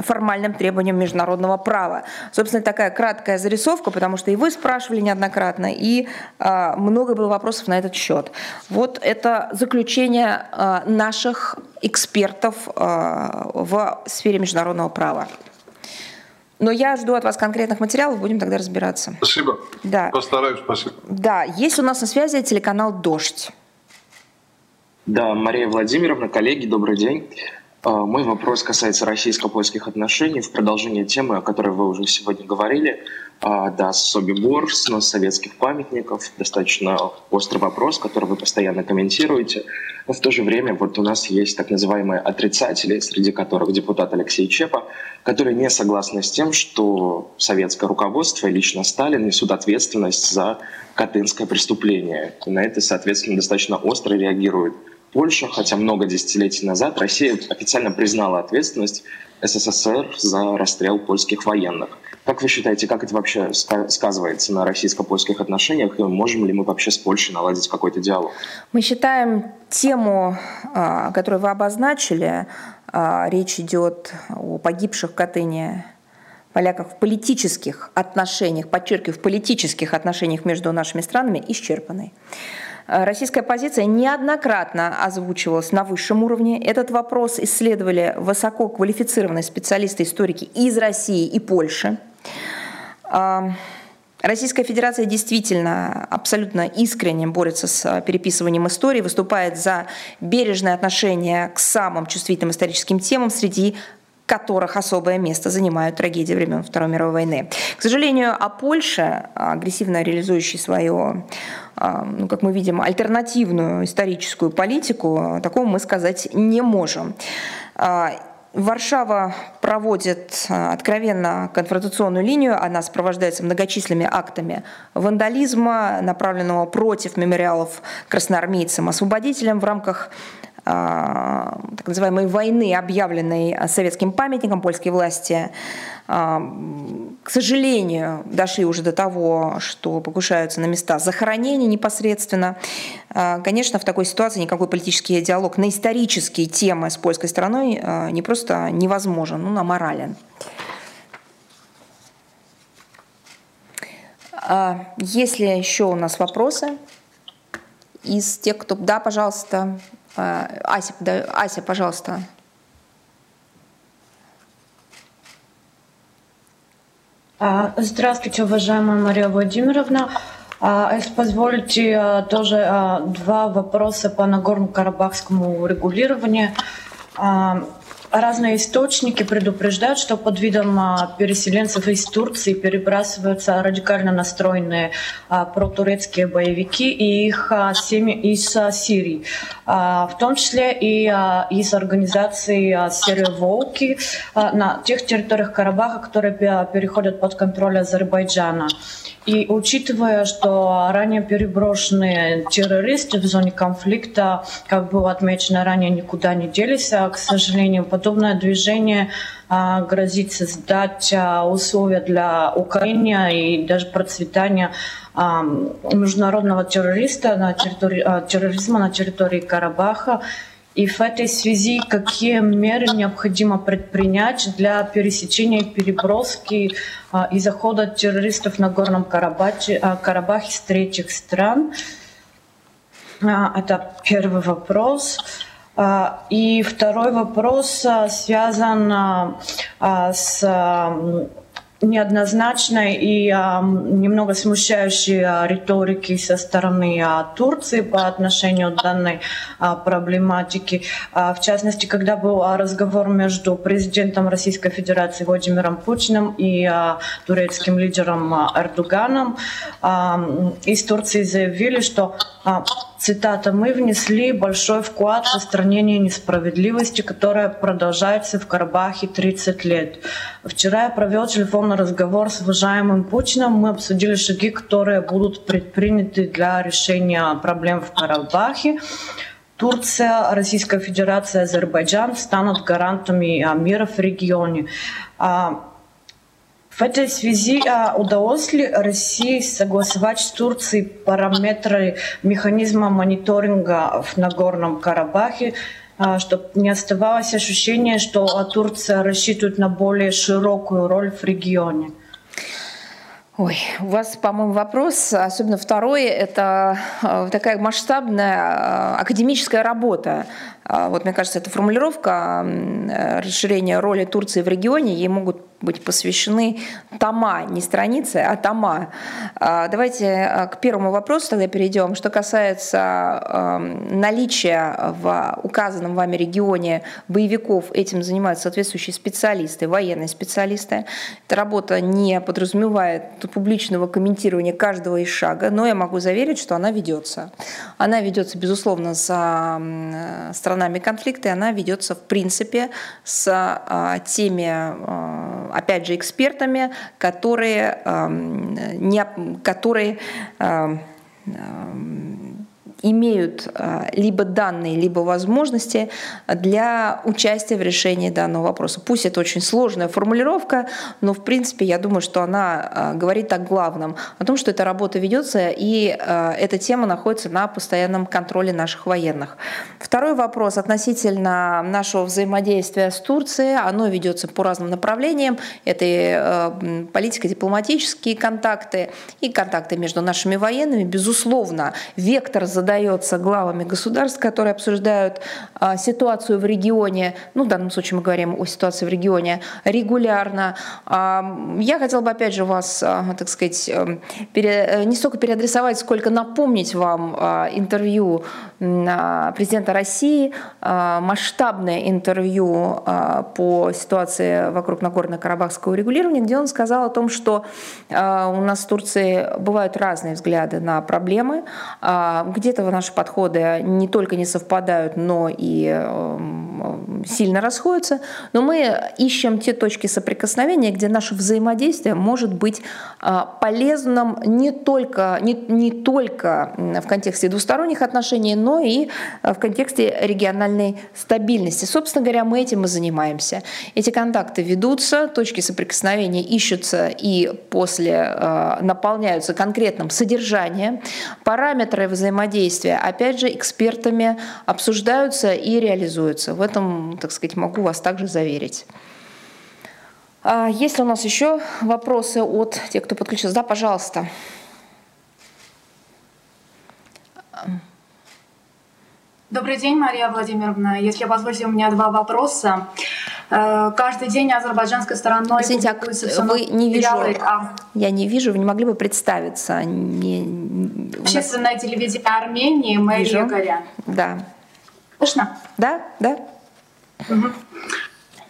формальным требованиям международного права. Собственно, такая краткая зарисовка, потому что и вы спрашивали неоднократно, и э, много было вопросов на этот счет. Вот это заключение э, наших экспертов э, в сфере международного права. Но я жду от вас конкретных материалов, будем тогда разбираться. Спасибо. Да. Постараюсь, спасибо. Да, есть у нас на связи телеканал «Дождь». Да, Мария Владимировна, коллеги, добрый день. А, мой вопрос касается российско-польских отношений. В продолжение темы, о которой вы уже сегодня говорили, а, да, Собибор, снос советских памятников, достаточно острый вопрос, который вы постоянно комментируете. Но в то же время вот у нас есть так называемые отрицатели, среди которых депутат Алексей Чепа, которые не согласны с тем, что советское руководство и лично Сталин несут ответственность за Катынское преступление. И на это, соответственно, достаточно остро реагируют Польша, хотя много десятилетий назад Россия официально признала ответственность СССР за расстрел польских военных. Как вы считаете, как это вообще сказывается на российско-польских отношениях, и можем ли мы вообще с Польшей наладить какой-то диалог? Мы считаем тему, а, которую вы обозначили, а, речь идет о погибших в Катыни поляках в политических отношениях, подчеркиваю, в политических отношениях между нашими странами исчерпанной. Э, российская позиция неоднократно озвучивалась на высшем уровне. Этот вопрос исследовали высоко квалифицированные специалисты-историки из России и Польши. Российская Федерация действительно абсолютно искренне борется с переписыванием истории, выступает за бережное отношение к самым чувствительным историческим темам, среди которых особое место занимают трагедии времен Второй мировой войны. К сожалению, о Польше, агрессивно реализующей свое а, ну, как мы видим, альтернативную историческую политику, такого мы сказать не можем. А, Варшава проводит а, откровенно конфронтационную линию, она сопровождается многочисленными актами вандализма, направленного против мемориалов красноармейцам-освободителям в рамках так называемой войны, объявленной советским памятником польской власти к сожалению, дошли уже до того, что покушаются на места захоронения непосредственно. А, конечно, в такой ситуации никакой политический диалог на исторические темы с польской стороной а, не просто невозможен, но аморален. А, есть ли еще у нас вопросы из тех, кто... Да, пожалуйста. Ася, Ася пожалуйста. А, здравствуйте, уважаемая Мария Владимировна. А, если позволите, а, тоже два вопроса по Нагорно-Карабахскому регулированию. Разные источники предупреждают, что под видом переселенцев из Турции перебрасываются радикально настроенные протурецкие боевики и их семьи из Сирии, в том числе и из организации серии «Волки» на тех территориях Карабаха, которые переходят под контроль Азербайджана. И учитывая, что ранее переброшенные террористы в зоне конфликта, как было отмечено ранее, никуда не делись, а, к сожалению, подобное движение а, грозит создать а, условия для Украины и даже процветания а, международного террориста на территории, терроризма на территории Карабаха. И в этой связи какие меры необходимо предпринять для пересечения переброски а, и захода террористов на Горном Карабахе, а, Карабахе с третьих стран? А, это первый вопрос. И второй вопрос связан с неоднозначной и а, немного смущающей а, риторики со стороны а, Турции по отношению к данной а, проблематике. А, в частности, когда был а, разговор между президентом Российской Федерации Владимиром Путиным и а, турецким лидером а, Эрдоганом, а, из Турции заявили, что а, цитата, мы внесли большой вклад в устранение несправедливости, которая продолжается в Карабахе 30 лет. Вчера я провел телефонный разговор с уважаемым Путиным. Мы обсудили шаги, которые будут предприняты для решения проблем в Карабахе. Турция, Российская Федерация, Азербайджан станут гарантами мира в регионе. А, в этой связи а, удалось ли России согласовать с Турцией параметры механизма мониторинга в Нагорном Карабахе, а, чтобы не оставалось ощущение, что Турция рассчитывает на более широкую роль в регионе? Ой, у вас, по-моему, вопрос, особенно второй, это а, такая масштабная академическая работа. Вот, мне кажется, эта формулировка расширения роли Турции в регионе, ей могут быть посвящены тома, не страницы, а тома. А, давайте а, к первому вопросу тогда перейдем. Что касается наличия в указанном вами регионе боевиков, этим занимаются соответствующие специалисты, военные специалисты. Эта работа не подразумевает публичного комментирования каждого из шага, но я могу заверить, что она ведется. Она ведется, безусловно, с странами конфликта, и она ведется, в принципе, с а, теми опять же, экспертами, которые, не, которые имеют э, либо данные, либо возможности для участия в решении данного вопроса. Пусть это очень сложная формулировка, но в принципе я думаю, что она э, говорит о главном, о том, что эта работа ведется и э, эта тема находится на постоянном контроле наших военных. Второй вопрос относительно нашего взаимодействия с Турцией. Оно ведется по разным направлениям. Это и политико-дипломатические контакты и контакты между нашими военными. Безусловно, вектор задачи задается главами государств, которые обсуждают а, ситуацию в регионе, ну, в данном случае мы говорим о ситуации в регионе, регулярно. А, я хотела бы, опять же, вас, а, так сказать, эм, пере, не столько переадресовать, сколько напомнить вам интервью президента России, масштабное интервью по ситуации вокруг Нагорно-Карабахского регулирования, где он сказал о том, что у нас в Турции бывают разные взгляды на проблемы, где-то этого наши подходы не только не совпадают, но и эм, сильно расходятся. Но мы ищем те точки соприкосновения, где наше взаимодействие может быть а, полезным не только, не, не только в контексте двусторонних отношений, но и в контексте региональной стабильности. Собственно говоря, мы этим и занимаемся. Эти контакты ведутся, точки соприкосновения ищутся и после э, наполняются конкретным содержанием. Параметры взаимодействия действия, опять же, экспертами обсуждаются и реализуются. В этом, так сказать, могу вас также заверить. А есть ли у нас еще вопросы от тех, кто подключился? Да, пожалуйста. Добрый день, Мария Владимировна. Если позволите, у меня два вопроса. Э, каждый день азербайджанской стороной Извините, а вы не вижу, а... я не вижу, вы не могли бы представиться? Не... Общественное нас... телевидение Армении, Мария вижу. Горян. Да. Слышно? Да, да. Угу.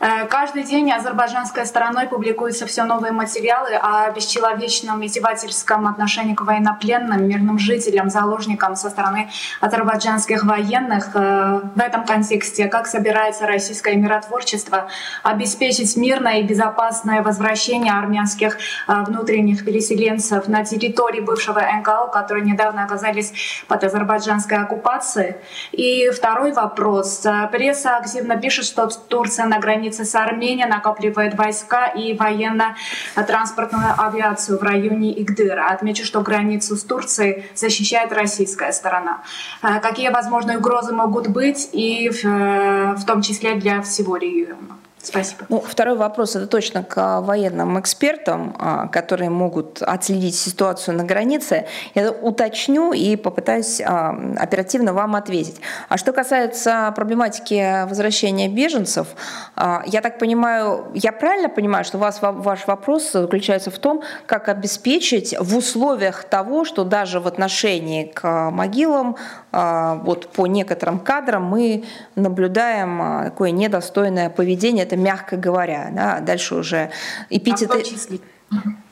Э, каждый день азербайджанской стороной публикуются все новые материалы о бесчеловечном издевательском отношении к военнопленным, мирным жителям, заложникам со стороны азербайджанских военных. Э, в этом контексте как собирается российское миротворчество обеспечить мирное и безопасное возвращение армянских э, внутренних переселенцев на территории бывшего НКО, которые недавно оказались под азербайджанской оккупацией? И второй вопрос. Пресса активно пишет, что Турция на границе границы с Арменией, накапливает войска и военно-транспортную авиацию в районе Игдыра. Отмечу, что границу с Турцией защищает российская сторона. Э, какие возможные угрозы могут быть и в, э, в том числе для всего региона? Спасибо. Ну, второй вопрос это точно к военным экспертам, а, которые могут отследить ситуацию на границе. Я уточню и попытаюсь а, оперативно вам ответить. А что касается проблематики возвращения беженцев, а, я так понимаю, я правильно понимаю, что у вас ваш вопрос заключается в том, как обеспечить в условиях того, что даже в отношении к могилам, вот по некоторым кадрам мы наблюдаем такое недостойное поведение это мягко говоря. Да? Дальше уже эпитеты... А в том числе?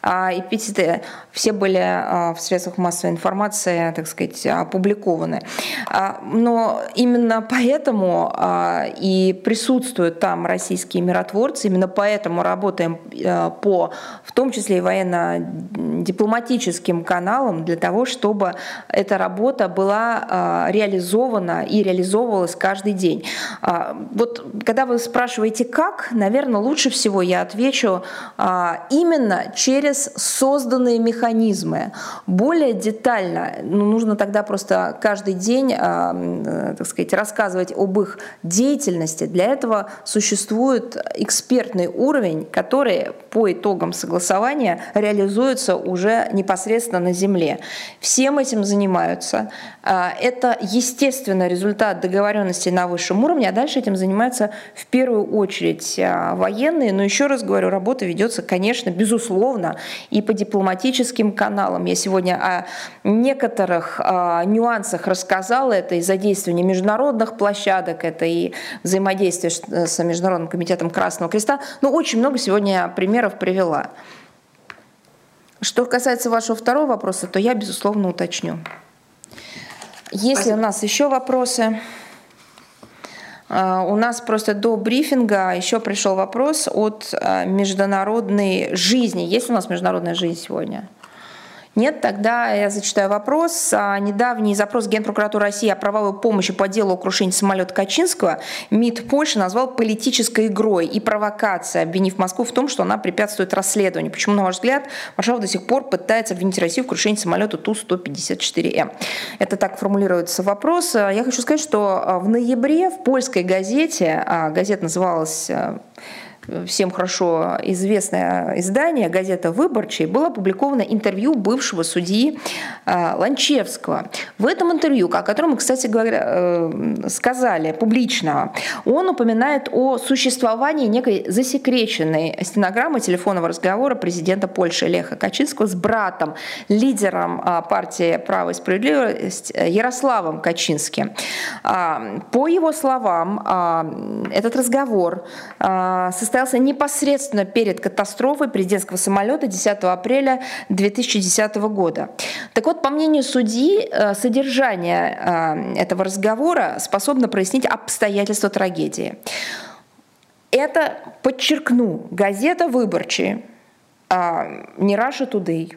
А эпитеты все были а, в средствах массовой информации, так сказать, опубликованы. А, но именно поэтому а, и присутствуют там российские миротворцы, именно поэтому работаем по, в том числе и военно-дипломатическим каналам, для того, чтобы эта работа была реализована и реализовывалась каждый день. Вот когда вы спрашиваете, как, наверное, лучше всего я отвечу именно через созданные механизмы. Более детально, ну, нужно тогда просто каждый день, э, так сказать, рассказывать об их деятельности. Для этого существует экспертный уровень, который по итогам согласования реализуется уже непосредственно на земле. Всем этим занимаются. А, это, естественно, результат договоренности на высшем уровне, а дальше этим занимаются в первую очередь а, военные. Но еще раз говорю, работа ведется, конечно, безусловно, и по дипломатическим каналам. Я сегодня о некоторых а, нюансах рассказала. Это и задействование международных площадок, это и взаимодействие с Международным комитетом Красного Креста. Ну, очень много сегодня примеров привела. Что касается вашего второго вопроса, то я, безусловно, уточню. Если у нас еще вопросы, у нас просто до брифинга еще пришел вопрос от а, международной жизни. Есть у нас международная жизнь сегодня? Нет, тогда я зачитаю вопрос. А, недавний запрос Генпрокуратуры России о правовой помощи по делу о крушении самолета Качинского МИД Польши назвал политической игрой и провокацией, обвинив Москву в том, что она препятствует расследованию. Почему, на ваш взгляд, Варшава до сих пор пытается обвинить Россию в крушении самолета Ту-154М? Это так формулируется вопрос. Я хочу сказать, что а, в ноябре в польской газете, а, газета называлась всем хорошо известное издание, газета «Выборчий», было опубликовано интервью бывшего судьи э, Ланчевского. В этом интервью, о котором кстати говоря, э, сказали публично, он упоминает о существовании некой засекреченной стенограммы телефонного разговора президента Польши Леха Качинского с братом, лидером э, партии «Право и справедливость» Ярославом Качинским. По его словам, этот разговор состоял состоялся непосредственно перед катастрофой президентского самолета 10 апреля 2010 года. Так вот, по мнению судьи, э, содержание э, этого разговора способно прояснить обстоятельства трагедии. Это, подчеркну, газета «Выборчи», э, не Russia Today,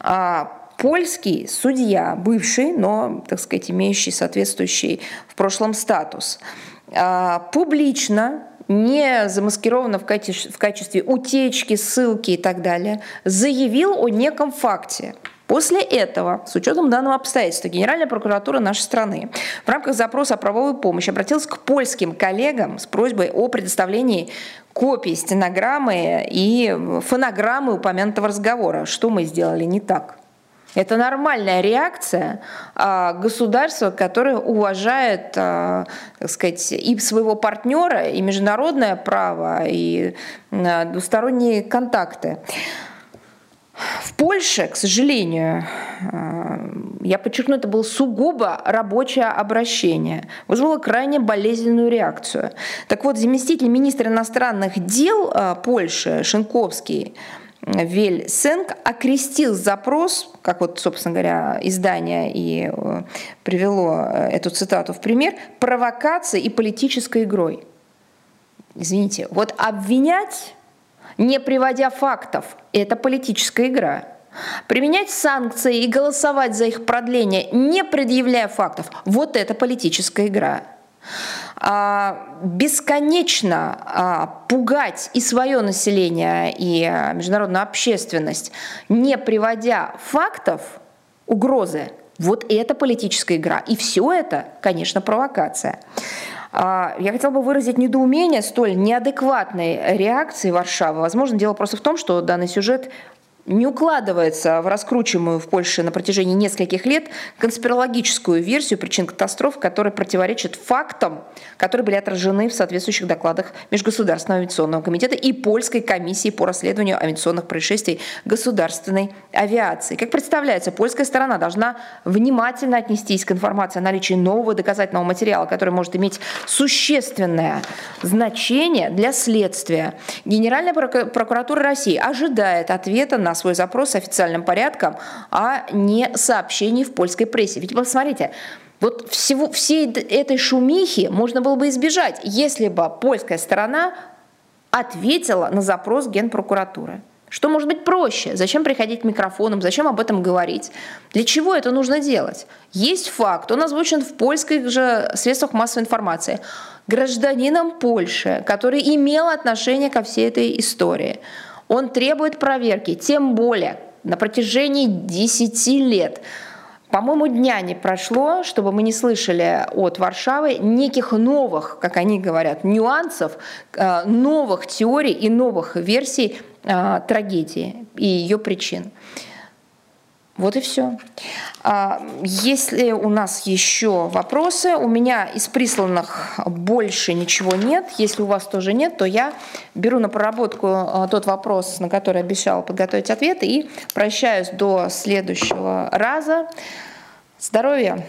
а польский судья, бывший, но, так сказать, имеющий соответствующий в прошлом статус, публично не замаскировано в качестве, в качестве утечки, ссылки и так далее, заявил о неком факте. После этого, с учетом данного обстоятельства, Генеральная прокуратура нашей страны в рамках запроса о правовой помощи обратилась к польским коллегам с просьбой о предоставлении копии стенограммы и фонограммы упомянутого разговора. Что мы сделали не так? Это нормальная реакция а, государства, которое уважает, а, так сказать, и своего партнера, и международное право, и а, двусторонние контакты. В Польше, к сожалению, я подчеркну, это было сугубо рабочее обращение, вызвало крайне болезненную реакцию. Так вот, заместитель министра иностранных дел Польши Шинковский Вель Сенк окрестил запрос, как вот, собственно говоря, издание и э, привело эту цитату в пример, провокацией и политической игрой. Извините, вот обвинять не приводя фактов. Это политическая игра. Применять санкции и голосовать за их продление, не предъявляя фактов, вот это политическая игра. А, бесконечно а, пугать и свое население, и международную общественность, не приводя фактов, угрозы, вот это политическая игра. И все это, конечно, провокация. А, я хотела бы выразить недоумение столь неадекватной реакции Варшавы. Возможно, дело просто в том, что данный сюжет не укладывается в раскручиваемую в Польше на протяжении нескольких лет конспирологическую версию причин катастроф, которая противоречит фактам, которые были отражены в соответствующих докладах Межгосударственного авиационного комитета и Польской комиссии по расследованию авиационных происшествий государственной авиации. Как представляется, польская сторона должна внимательно отнестись к информации о наличии нового доказательного материала, который может иметь существенное значение для следствия. Генеральная прокуратура России ожидает ответа на свой запрос официальным порядком, а не сообщений в польской прессе. Ведь посмотрите, вот всего, всей этой шумихи можно было бы избежать, если бы польская сторона ответила на запрос Генпрокуратуры. Что может быть проще? Зачем приходить к микрофонам? Зачем об этом говорить? Для чего это нужно делать? Есть факт, он озвучен в польских же средствах массовой информации. Гражданином Польши, который имел отношение ко всей этой истории – он требует проверки, тем более на протяжении 10 лет. По-моему, дня не прошло, чтобы мы не слышали от Варшавы неких новых, как они говорят, нюансов, э, новых теорий и новых версий э, трагедии и ее причин. Вот и все. А, если у нас еще вопросы, у меня из присланных больше ничего нет. Если у вас тоже нет, то я беру на проработку а, тот вопрос, на который обещала подготовить ответ, и прощаюсь до следующего раза. Здоровья!